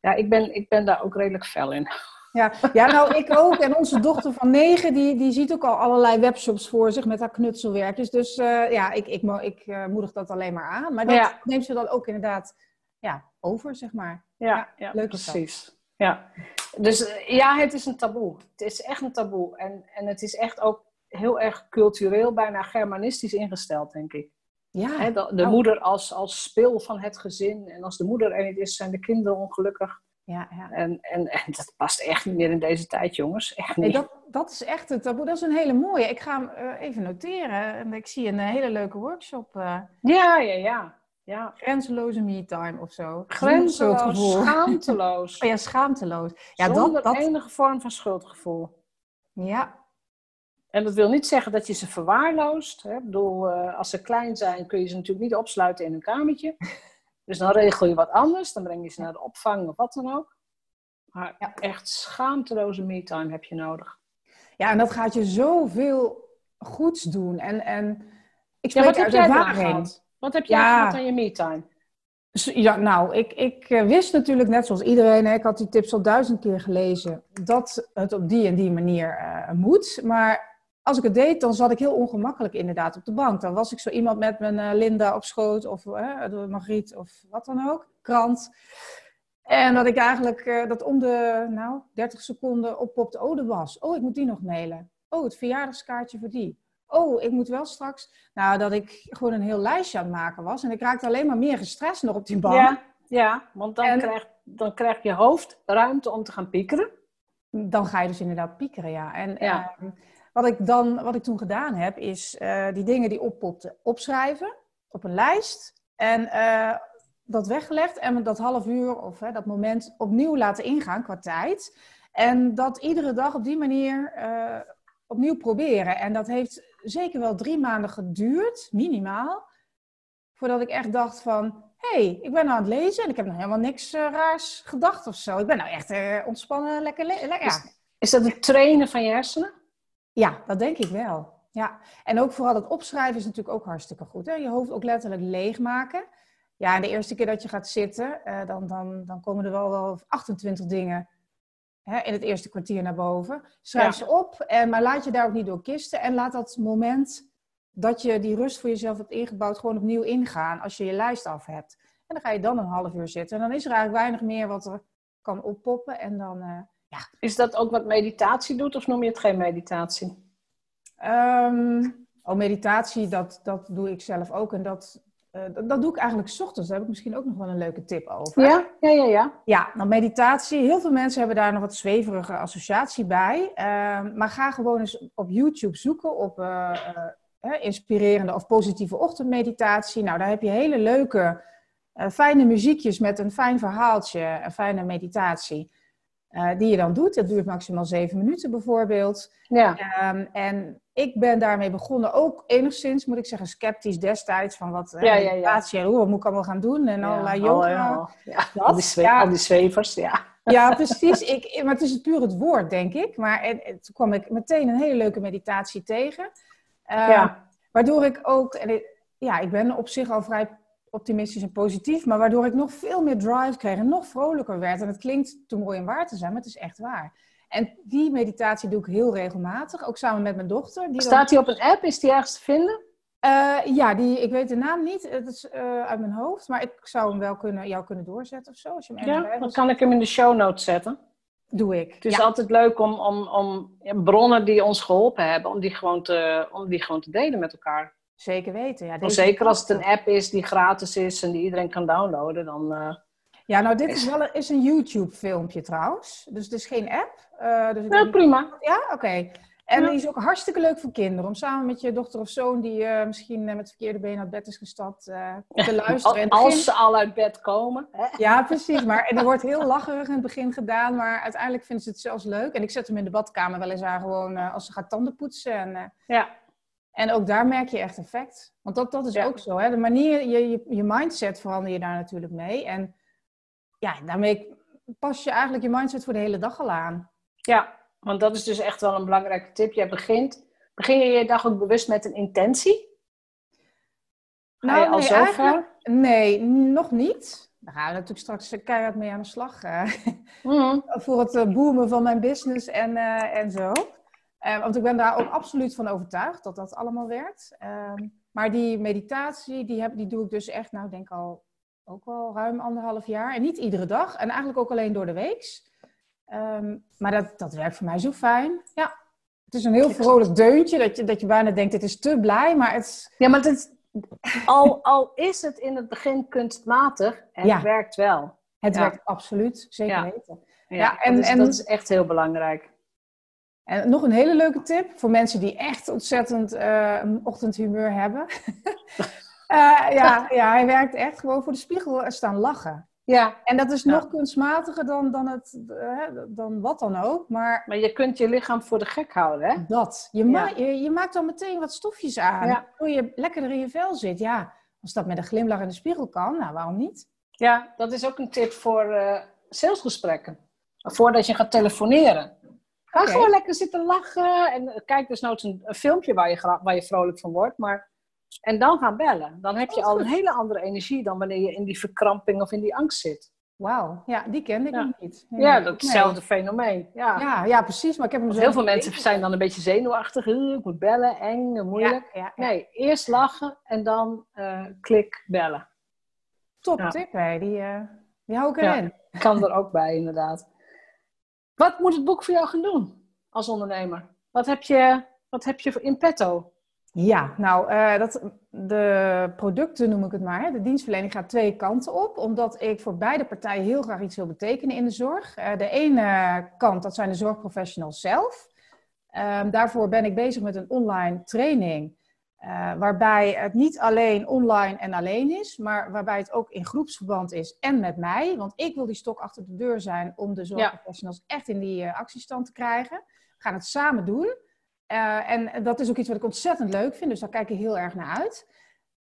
A: ja, ik ben, ik ben daar ook redelijk fel in.
B: Ja, ja, nou ik ook. En onze dochter van negen, die, die ziet ook al allerlei webshops voor zich met haar knutselwerkjes. Dus uh, ja, ik, ik, ik uh, moedig dat alleen maar aan. Maar dat neemt ze dan ook inderdaad ja, over, zeg maar.
A: Ja, ja, leuk precies. Ja. Dus eh, ja, het is een taboe. Het is echt een taboe. En, en het is echt ook heel erg cultureel, bijna germanistisch ingesteld, denk ik. Ja. de, de oh. moeder als, als speel van het gezin. En als de moeder er niet is, zijn de kinderen ongelukkig. Ja, ja. En, en, en *laughs* dat past echt niet meer in deze tijd, jongens. Echt niet.
B: Nee, dat, dat is echt het taboe. Dat is een hele mooie. Ik ga hem uh, even noteren. En ik zie een hele leuke workshop. Uh,
A: ja, ja, ja. Ja.
B: Grenzeloze me-time of zo.
A: Grenzeloos, schaamteloos. *laughs*
B: Oh ja, schaamteloos. Ja,
A: Zonder dat, dat... enige vorm van schuldgevoel.
B: Ja.
A: En dat wil niet zeggen dat je ze verwaarloost. Hè? Ik bedoel, uh, als ze klein zijn kun je ze natuurlijk niet opsluiten in een kamertje. Dus dan regel je wat anders. Dan breng je ze naar de opvang of wat dan ook. Maar ja. echt schaamteloze me-time heb je nodig.
B: Ja, en dat gaat je zoveel goeds doen. En, en
A: ik spreek ja, uit ervaring. Wat heb jij ja. gehad aan je me-time?
B: Ja, nou, ik, ik eh, wist natuurlijk net zoals iedereen, hè, ik had die tips al duizend keer gelezen, dat het op die en die manier uh, moet. Maar als ik het deed, dan zat ik heel ongemakkelijk inderdaad op de bank. Dan was ik zo iemand met mijn uh, Linda op schoot of uh, Margriet of wat dan ook, krant. En dat ik eigenlijk, dat om de nou, 30 seconden oppopte, oh, de was. Oh, ik moet die nog mailen. Oh, het verjaardagskaartje voor die oh, ik moet wel straks. Nou, dat ik gewoon een heel lijstje aan het maken was. En ik raakte alleen maar meer gestrest nog op die bank.
A: Ja, ja want dan, en, krijg, dan krijgt je hoofd ruimte om te gaan piekeren.
B: Dan ga je dus inderdaad piekeren, ja. En ja. Ehm, wat, ik dan, wat ik toen gedaan heb, is uh, die dingen die oppopten opschrijven op een lijst. En uh, dat weggelegd en dat half uur of dat moment opnieuw laten ingaan qua tijd. En dat iedere dag op die manier uh, opnieuw proberen. En dat heeft zeker wel drie maanden geduurd, minimaal. Voordat ik echt dacht van, hé, hey, ik ben nou aan het lezen en ik heb nog helemaal niks raars gedacht of zo. Ik ben nou echt ontspannen, lekker lezen. Ja.
A: Is, is dat het trainen van je hersenen?
B: Ja, dat denk ik wel. Ja, en ook vooral het opschrijven is natuurlijk ook hartstikke goed. Hè? Je hoofd ook letterlijk leegmaken. Ja, en de eerste keer dat je gaat zitten, uh, dan, dan, dan komen er wel, wel 28 dingen hè, in het eerste kwartier naar boven. Schrijf ze op, en, maar laat je daar ook niet door kisten. En laat dat moment dat je die rust voor jezelf hebt ingebouwd gewoon opnieuw ingaan als je je lijst af hebt. En dan ga je dan een half uur zitten. En dan is er eigenlijk weinig meer wat er kan oppoppen. En dan, uh, ja.
A: Is dat ook wat meditatie doet of noem je het geen meditatie?
B: Um, oh, meditatie, dat, dat doe ik zelf ook. En dat, uh, dat, doe ik eigenlijk s ochtends. Daar heb ik misschien ook nog wel een leuke tip over.
A: Ja, ja, ja. Ja,
B: ja nou meditatie. Heel veel mensen hebben daar nog wat zweverige associatie bij. Uh, maar ga gewoon eens op YouTube zoeken op uh, inspirerende of positieve ochtendmeditatie. Nou, daar heb je hele leuke, fijne muziekjes met een fijn verhaaltje, een fijne meditatie. Die je dan doet. Dat duurt maximaal zeven minuten bijvoorbeeld. Ja. Um, en ik ben daarmee begonnen, ook enigszins, moet ik zeggen, sceptisch destijds. Van wat ja, ja, ja. En, wat moet ik allemaal gaan doen? En allerlei yoga.
A: Oh, ja, al, die *laughs* zwe- al die zwevers, ja. *laughs*
B: Ja, precies. Ik, maar het is puur het woord, denk ik. Maar en, toen kwam ik meteen een hele leuke meditatie tegen. Uh, waardoor ik ook, en ja, ik ben op zich al vrij optimistisch en positief, maar waardoor ik nog veel meer drive kreeg en nog vrolijker werd. En het klinkt te mooi om waar te zijn, maar het is echt waar. En die meditatie doe ik heel regelmatig, ook samen met mijn dochter.
A: Die Staat die op een app? Is die ergens te vinden?
B: Uh, ja, die, ik weet de naam niet. Het is uh, uit mijn hoofd. Maar ik zou hem wel kunnen, jou kunnen doorzetten of zo. Als je hem
A: ja, dan kan ik hem in de show notes zetten.
B: Doe ik.
A: Het is altijd leuk om, om, om bronnen die ons geholpen hebben, om die gewoon te, om die gewoon te delen met elkaar.
B: Zeker weten, ja.
A: Deze zeker als het een app is die gratis is en die iedereen kan downloaden, dan... Uh,
B: ja, nou, dit is wel een, is een YouTube-filmpje trouwens. Dus het is geen app.
A: Uh, dus ja, prima.
B: Ja, oké. En die is ook hartstikke leuk voor kinderen. Om samen met je dochter of zoon, die uh, misschien met verkeerde been uit bed is gestapt, te *laughs* luisteren.
A: Als ze al uit bed komen. Hè?
B: Ja, precies. Maar, en er wordt heel lacherig in het begin gedaan. Maar uiteindelijk vinden ze het zelfs leuk. En ik zet hem in de badkamer wel eens aan gewoon als ze gaat tanden poetsen. En,
A: ja.
B: En ook daar merk je echt effect. Want dat, dat is ook zo. Hè? De manier, je, je, je mindset verander je daar natuurlijk mee. En ja, daarmee pas je eigenlijk je mindset voor de hele dag al aan.
A: Ja, want dat is dus echt wel een belangrijke tip. Je begint, begin je je dag ook bewust met een intentie?
B: Nou, al nee? Nee, nog niet. Daar gaan we natuurlijk straks keihard mee aan de slag. Mm. voor het eh, boomen van mijn business en, uh, en zo. Uh, want ik ben daar ook absoluut van overtuigd dat dat allemaal werkt. Uh, maar die meditatie, die, heb, die doe ik dus echt, nou, denk al ook wel ruim anderhalf jaar. En niet iedere dag. En eigenlijk ook alleen door de week. Ehm, maar dat, dat werkt voor mij zo fijn. Ja. Het is een heel vrolijk deuntje, dat je, dat je bijna denkt, het is te blij, maar het...
A: Ja, maar het, al, al is het in het begin kunstmatig, het werkt wel.
B: Het werkt absoluut, zeker weten.
A: Ja, en, dat, is, en, dat is echt heel belangrijk.
B: En nog een hele leuke tip voor mensen die echt ontzettend uh, ochtendhumeur hebben. uh, *laughs* ja, ja, hij werkt echt gewoon voor de spiegel staan lachen. Ja. En dat is nog kunstmatiger dan, dan, het, uh, dan wat dan ook. Maar,
A: maar je kunt je lichaam voor de gek houden, hè?
B: Dat. Je, ma je, je, maakt dan meteen wat stofjes aan. Ja. Hoe je lekkerder in je vel zit. Ja, als dat met een glimlach in de spiegel kan, nou waarom niet?
A: Ja, dat is ook een tip voor salesgesprekken. Voordat je gaat telefoneren. Ga gewoon lekker zitten lachen. En kijk dus nooit een, een, filmpje waar je, waar je vrolijk van wordt. Maar, en dan gaan bellen. Dan heb je al een hele andere energie dan wanneer je in die verkramping of in die angst zit.
B: Wauw, ja, die kende ik nog niet.
A: Ja, dat hetzelfde fenomeen. Ja.
B: ja. Ja, precies. Maar ik heb hem
A: zo heel veel mensen zijn dan een beetje zenuwachtig. Ik moet bellen, eng, moeilijk. Ja, nee, eerst lachen en dan uh, klik bellen.
B: Top tip, hè. Die, uh, die hou ik erin.
A: kan er ook bij, inderdaad. Wat moet het boek voor jou gaan doen als ondernemer? Wat heb je, wat heb je in petto?
B: Ja, nou, uh, dat, de producten noem ik het maar. De dienstverlening gaat twee kanten op, omdat ik voor beide partijen heel graag iets wil betekenen in de zorg. Uh, de ene kant, dat zijn de zorgprofessionals zelf. Uh, daarvoor ben ik bezig met een online training uh, waarbij het niet alleen online en alleen is, maar waarbij het ook in groepsverband is en met mij. Want ik wil die stok achter de deur zijn om de zorgprofessionals echt in die uh, actiestand te krijgen. We gaan het samen doen. Uh, en dat is ook iets wat ik ontzettend leuk vind, dus daar kijk ik heel erg naar uit.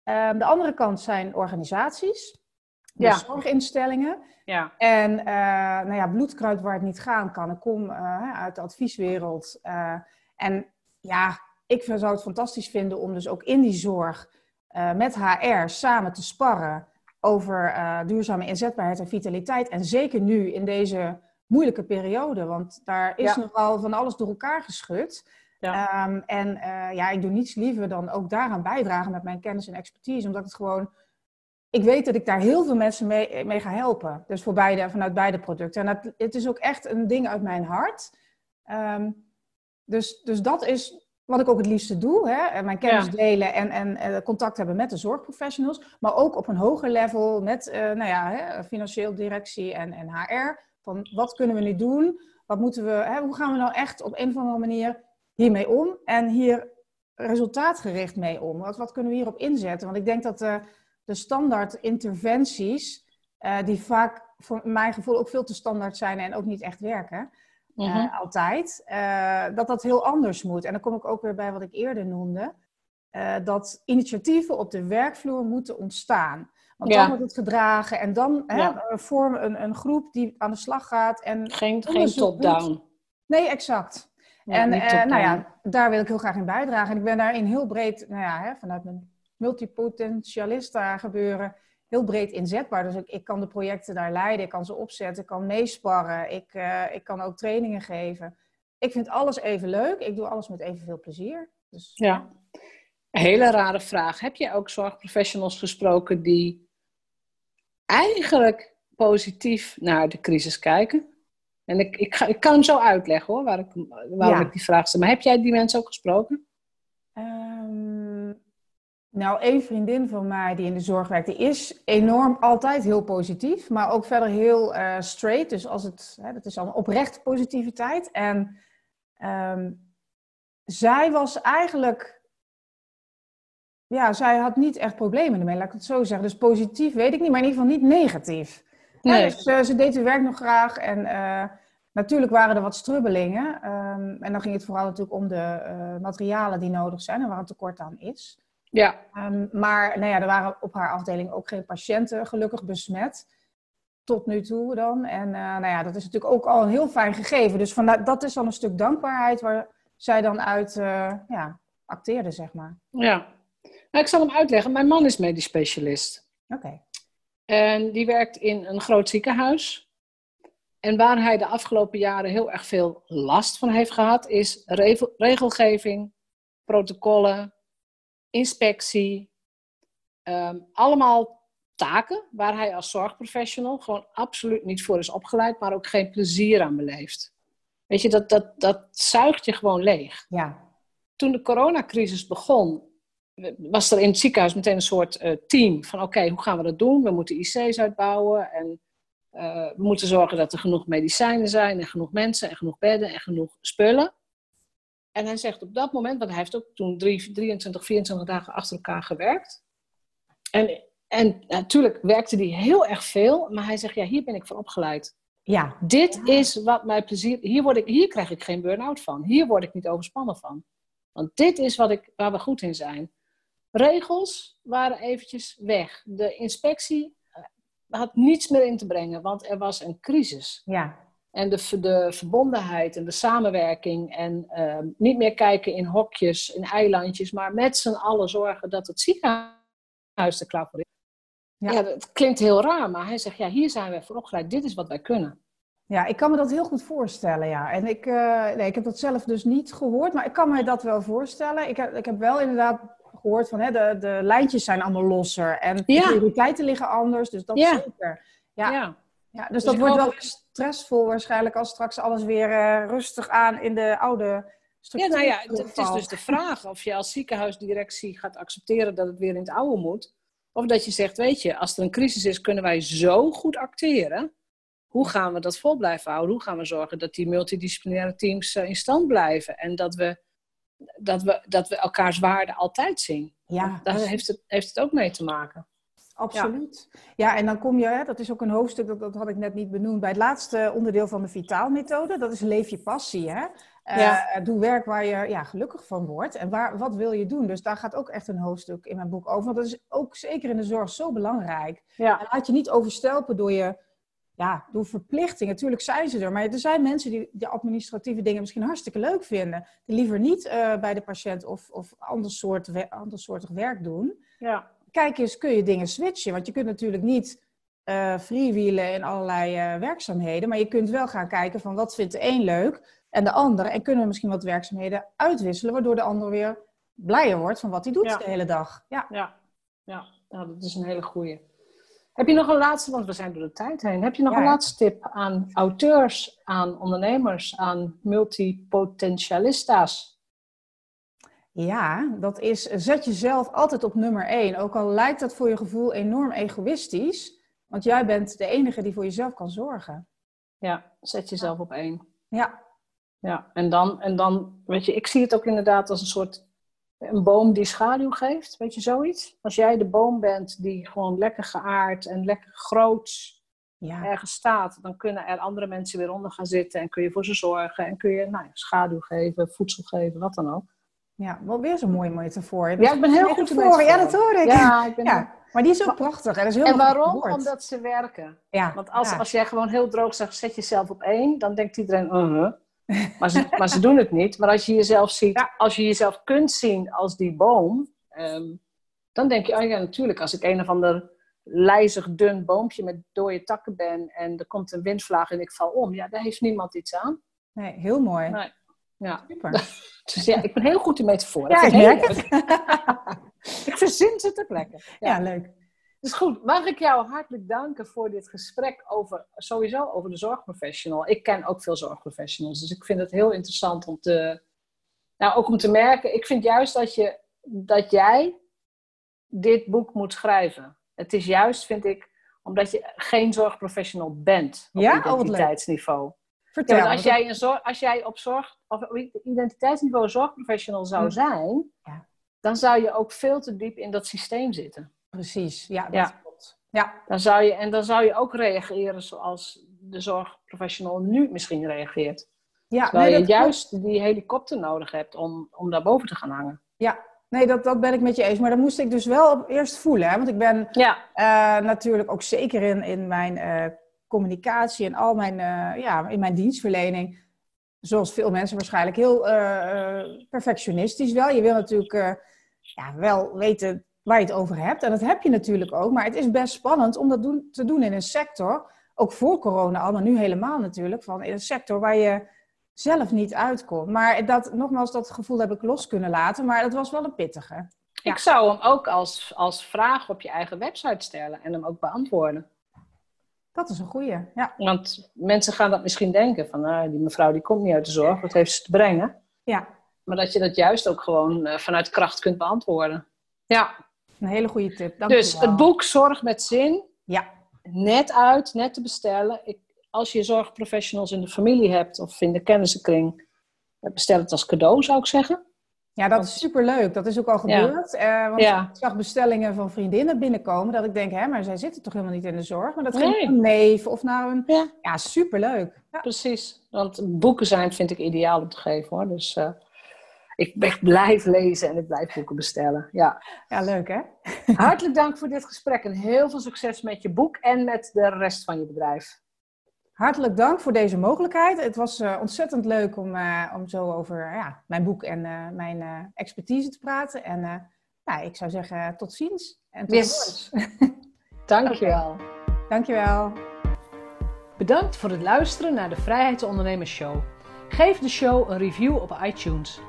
B: Ehm, de andere kant zijn organisaties, de zorginstellingen. Ja. En nou ja, bloedkruid waar het niet gaan kan. Ik kom uit de advieswereld. en ja, ik zou het fantastisch vinden om dus ook in die zorg uh, met HR samen te sparren over uh, duurzame inzetbaarheid en vitaliteit. En zeker nu in deze moeilijke periode, want daar is nogal van alles door elkaar geschud. Ja. Um, en uh, ja, ik doe niets liever dan ook daaraan bijdragen met mijn kennis en expertise, omdat het gewoon. Ik weet dat ik daar heel veel mensen mee, mee ga helpen. Dus voor beide, vanuit beide producten. En dat, het is ook echt een ding uit mijn hart. Um, dus, dus dat is wat ik ook het liefste doe, hè? mijn kennis delen en, en, en, contact hebben met de zorgprofessionals, maar ook op een hoger level met uh, nou ja, hè, financieel directie en, en HR. Van wat kunnen we nu doen? Wat moeten we, hè, hoe gaan we nou echt op een of andere manier hiermee om en hier resultaatgericht mee om? Wat, wat kunnen we hierop inzetten? Want ik denk dat de, de standaard interventies, uh, die vaak voor mijn gevoel ook veel te standaard zijn en ook niet echt werken, uh, altijd, uh, dat dat heel anders moet. En dan kom ik ook weer bij wat ik eerder noemde, uh, dat initiatieven op de werkvloer moeten ontstaan. Want dan wordt het gedragen en dan ja. hè, vormen een, een groep die aan de slag gaat. En
A: geen geen top-down.
B: Nee, exact. en nou ja, daar wil ik heel graag in bijdragen. En ik ben daarin heel breed, nou ja, hè, vanuit mijn multipotentialista gebeuren, heel breed inzetbaar. Dus ik, ik kan de projecten daar leiden, ik kan ze opzetten, ik kan meesparren, ik, uh, ik kan ook trainingen geven. Ik vind alles even leuk, ik doe alles met evenveel plezier. Dus,
A: ja. Hele rare vraag. Heb je ook zorgprofessionals gesproken die eigenlijk positief naar de crisis kijken? En ik, ik, ga, ik kan hem zo uitleggen hoor, waar ik, waarom ik die vraag stel. Maar heb jij die mensen ook gesproken?
B: Um, nou, één vriendin van mij die in de zorg werkt, die is enorm altijd heel positief, maar ook verder heel uh, straight. Dus als het, hè, dat is allemaal oprecht positiviteit. En um, zij was eigenlijk, ja, zij had niet echt problemen ermee, laat ik het zo zeggen. Dus positief weet ik niet, maar in ieder geval niet negatief. Nee. Ja, dus uh, ze deed het werk nog graag en uh, natuurlijk waren er wat strubbelingen. Um, en dan ging het vooral natuurlijk om de materialen die nodig zijn en waar een tekort aan is. Ja. Um, maar nou ja, er waren op haar afdeling ook geen patiënten gelukkig besmet. Tot nu toe dan. En uh, nou ja, dat is natuurlijk ook al een heel fijn gegeven. Dus van, dat is dan een stuk dankbaarheid waar zij dan uit uh, ja, acteerde, zeg maar.
A: Ja. Nou, ik zal hem uitleggen. Mijn man is medisch specialist.
B: Oké.
A: En die werkt in een groot ziekenhuis. En waar hij de afgelopen jaren heel erg veel last van heeft gehad, is regelgeving, protocollen, inspectie. Um, allemaal taken waar hij als zorgprofessional gewoon absoluut niet voor is opgeleid, maar ook geen plezier aan beleeft. Weet je, dat, dat, dat zuigt je gewoon leeg.
B: Ja.
A: Toen de coronacrisis begon, was er in het ziekenhuis meteen een soort uh, team van oké, hoe gaan we dat doen? We moeten IC's uitbouwen en uh, we moeten zorgen dat er genoeg medicijnen zijn en genoeg mensen en genoeg bedden en genoeg spullen. En hij zegt op dat moment, want hij heeft ook toen drie, 23, 24 dagen achter elkaar gewerkt. En, en natuurlijk werkte hij heel erg veel, maar hij zegt, ja, hier ben ik voor opgeleid.
B: Ja.
A: Dit is wat mij plezier... Hier, word ik, hier krijg ik geen burn-out van. Hier word ik niet overspannen van. Want dit is wat ik, waar we goed in zijn. Regels waren eventjes weg. De inspectie had niets meer in te brengen, want er was een crisis.
B: Ja.
A: En de, de verbondenheid en de samenwerking en uh, niet meer kijken in hokjes, in eilandjes, maar met z'n allen zorgen dat het ziekenhuis er klaar voor is. Ja. ja, dat klinkt heel raar, maar hij zegt, ja, hier zijn we voor opgeleid, dit is wat wij kunnen.
B: Ja, ik kan me dat heel goed voorstellen, ja. En ik, uh, nee, ik heb dat zelf dus niet gehoord, maar ik kan me dat wel voorstellen. Ik heb, ik heb wel inderdaad gehoord van, hè, de, de lijntjes zijn allemaal losser en ja. de prioriteiten liggen anders, dus dat ja. zeker. Ja. ja. Ja, dus, dus dat wordt wel stressvol waarschijnlijk als straks alles weer uh, rustig aan in de oude structuur.
A: Ja, nou ja, het, is dus de vraag of je als ziekenhuisdirectie gaat accepteren dat het weer in het oude moet. Of dat je zegt, weet je, als er een crisis is, kunnen wij zo goed acteren. Hoe gaan we dat vol blijven houden? Hoe gaan we zorgen dat die multidisciplinaire teams uh, in stand blijven? En dat we, dat, we, dat we elkaars waarde altijd zien. Ja, Daar heeft het, heeft het ook mee te maken.
B: Absoluut. Ja. en dan kom je, dat is ook een hoofdstuk, dat, dat had ik net niet benoemd, bij het laatste onderdeel van de Vitaalmethode. Dat is leef je passie. Hè? Uh, doe werk waar je ja, gelukkig van wordt. En waar, wat wil je doen? Dus daar gaat ook echt een hoofdstuk in mijn boek over. Want dat is ook zeker in de zorg zo belangrijk. Ja. En laat je niet overstelpen door je ja, door verplichtingen. Natuurlijk zijn ze er. Maar er zijn mensen die de administratieve dingen misschien hartstikke leuk vinden. Die liever niet uh, bij de patiënt of, of ander, soort, ander soortig werk doen.
A: Ja
B: kijk eens, kun je dingen switchen? Want je kunt natuurlijk niet uh, freewheelen in allerlei uh, werkzaamheden. Maar je kunt wel gaan kijken van wat vindt de een leuk en de ander. En kunnen we misschien wat werkzaamheden uitwisselen, waardoor de ander weer blijer wordt van wat hij doet de hele dag.
A: Ja, ja. ja. Nou, dat is een hele goeie. Heb je nog een laatste, want we zijn door de tijd heen. Heb je nog een laatste tip aan auteurs, aan ondernemers, aan multipotentialista's?
B: Ja, dat is zet jezelf altijd op nummer één. Ook al lijkt dat voor je gevoel enorm egoïstisch, want jij bent de enige die voor jezelf kan zorgen.
A: Ja, zet jezelf op één.
B: Ja.
A: Ja, en dan, en dan, weet je, ik zie het ook inderdaad als een soort, een boom die schaduw geeft, weet je, zoiets. Als jij de boom bent die gewoon lekker geaard en lekker groot ja. ergens staat, dan kunnen er andere mensen weer onder gaan zitten en kun je voor ze zorgen en kun je nou, schaduw geven, voedsel geven, wat dan ook.
B: Ja, wel weer zo'n mooie metafoor.
A: Ja, ik ben heel goed
B: voor. Ja, dat hoor ik. Ja, *laughs* ik ben ja. Maar die is ook prachtig. En, is heel
A: en waarom? Omdat ze werken. Ja. Want als, als jij gewoon heel droog zegt, zet jezelf op één, dan denkt iedereen, uh -huh. maar, ze, maar ze doen het niet. Maar als je jezelf ziet, als je jezelf kunt zien als die boom, um, dan denk je, oh ja, natuurlijk, als ik een of ander lijzig, dun boompje met dode takken ben en er komt een windvlaag en ik val om, ja, daar heeft niemand iets aan.
B: Nee, heel mooi.
A: Nee. Ja. Super. *laughs* dus ja, ik ben heel goed in metaforen.
B: Ja, ik merk het. *laughs*
A: ik verzin ze te plekken.
B: Ja. ja, leuk.
A: Dus goed, mag ik jou hartelijk danken voor dit gesprek over, sowieso over de zorgprofessional. Ik ken ook veel zorgprofessionals, dus ik vind het heel interessant om te, nou ook om te merken, ik vind juist dat, je, dat jij dit boek moet schrijven. Het is juist, vind ik, omdat je geen zorgprofessional bent op ja? Oh, identiteitsniveau.
B: Vertel.
A: Ja, als, jij een zorg, als jij op zorg, of identiteitsniveau zorgprofessional zou hm. zijn, ja. dan zou je ook veel te diep in dat systeem zitten.
B: Precies, ja, dat ja. klopt. Ja.
A: Dan zou je, en dan zou je ook reageren zoals de zorgprofessional nu misschien reageert. Ja, Terwijl nee, je juist die helikopter nodig hebt om, om daarboven te gaan hangen.
B: Ja, nee, dat, dat ben ik met je eens. Maar dat moest ik dus wel eerst voelen. Hè? Want ik ben ja. uh, natuurlijk ook zeker in, in mijn uh, communicatie en al mijn, uh, ja, in mijn dienstverlening, zoals veel mensen waarschijnlijk, heel uh, perfectionistisch wel. Je wil natuurlijk ja, wel weten waar je het over hebt. En dat heb je natuurlijk ook. Maar het is best spannend om dat doen, te doen in een sector, ook voor corona al, maar nu helemaal natuurlijk, van in een sector waar je zelf niet uitkomt. Maar dat, nogmaals, dat gevoel heb ik los kunnen laten. Maar dat was wel een pittige.
A: Ik zou hem ook als, als vraag op je eigen website stellen en hem ook beantwoorden.
B: Dat is een goeie, ja.
A: Want mensen gaan dat misschien denken van, nou, die mevrouw die komt niet uit de zorg, wat heeft ze te brengen?
B: Ja.
A: Maar dat je dat juist ook gewoon uh, vanuit kracht kunt beantwoorden. Ja.
B: Een hele goede tip, dank
A: Dus het boek Zorg met Zin,
B: ja.
A: net uit, net te bestellen. Ik, als je zorgprofessionals in de familie hebt of in de kennissenkring, bestel het als cadeau zou ik zeggen.
B: Ja, dat is superleuk. Dat is ook al gebeurd. Ja. Uh, want ja. ik zag bestellingen van vriendinnen binnenkomen. Dat ik denk, hè, maar zij zitten toch helemaal niet in de zorg. Maar dat ging nee. een neef of nou een... Ja, ja superleuk.
A: Precies. Want boeken zijn vind ik ideaal om te geven hoor. Dus uh, ik, blijf lezen en ik blijf boeken bestellen. Ja,
B: ja leuk hè?
A: Hartelijk dank voor dit gesprek. En heel veel succes met je boek en met de rest van je bedrijf.
B: Hartelijk dank voor deze mogelijkheid. Het was uh, ontzettend leuk om, uh, om zo over ja, mijn boek en uh, mijn expertise te praten. En ja, ik zou zeggen tot ziens en tot
A: yes. *laughs* Dankjewel.
B: Okay. Dankjewel.
A: Bedankt voor het luisteren naar de Vrijheidsondernemers Show. Geef de show een review op iTunes.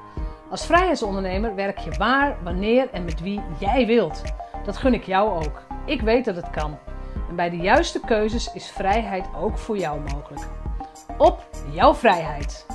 A: Als vrijheidsondernemer werk je waar, wanneer en met wie jij wilt. Dat gun ik jou ook. Ik weet dat het kan. En bij de juiste keuzes is vrijheid ook voor jou mogelijk. Op jouw vrijheid!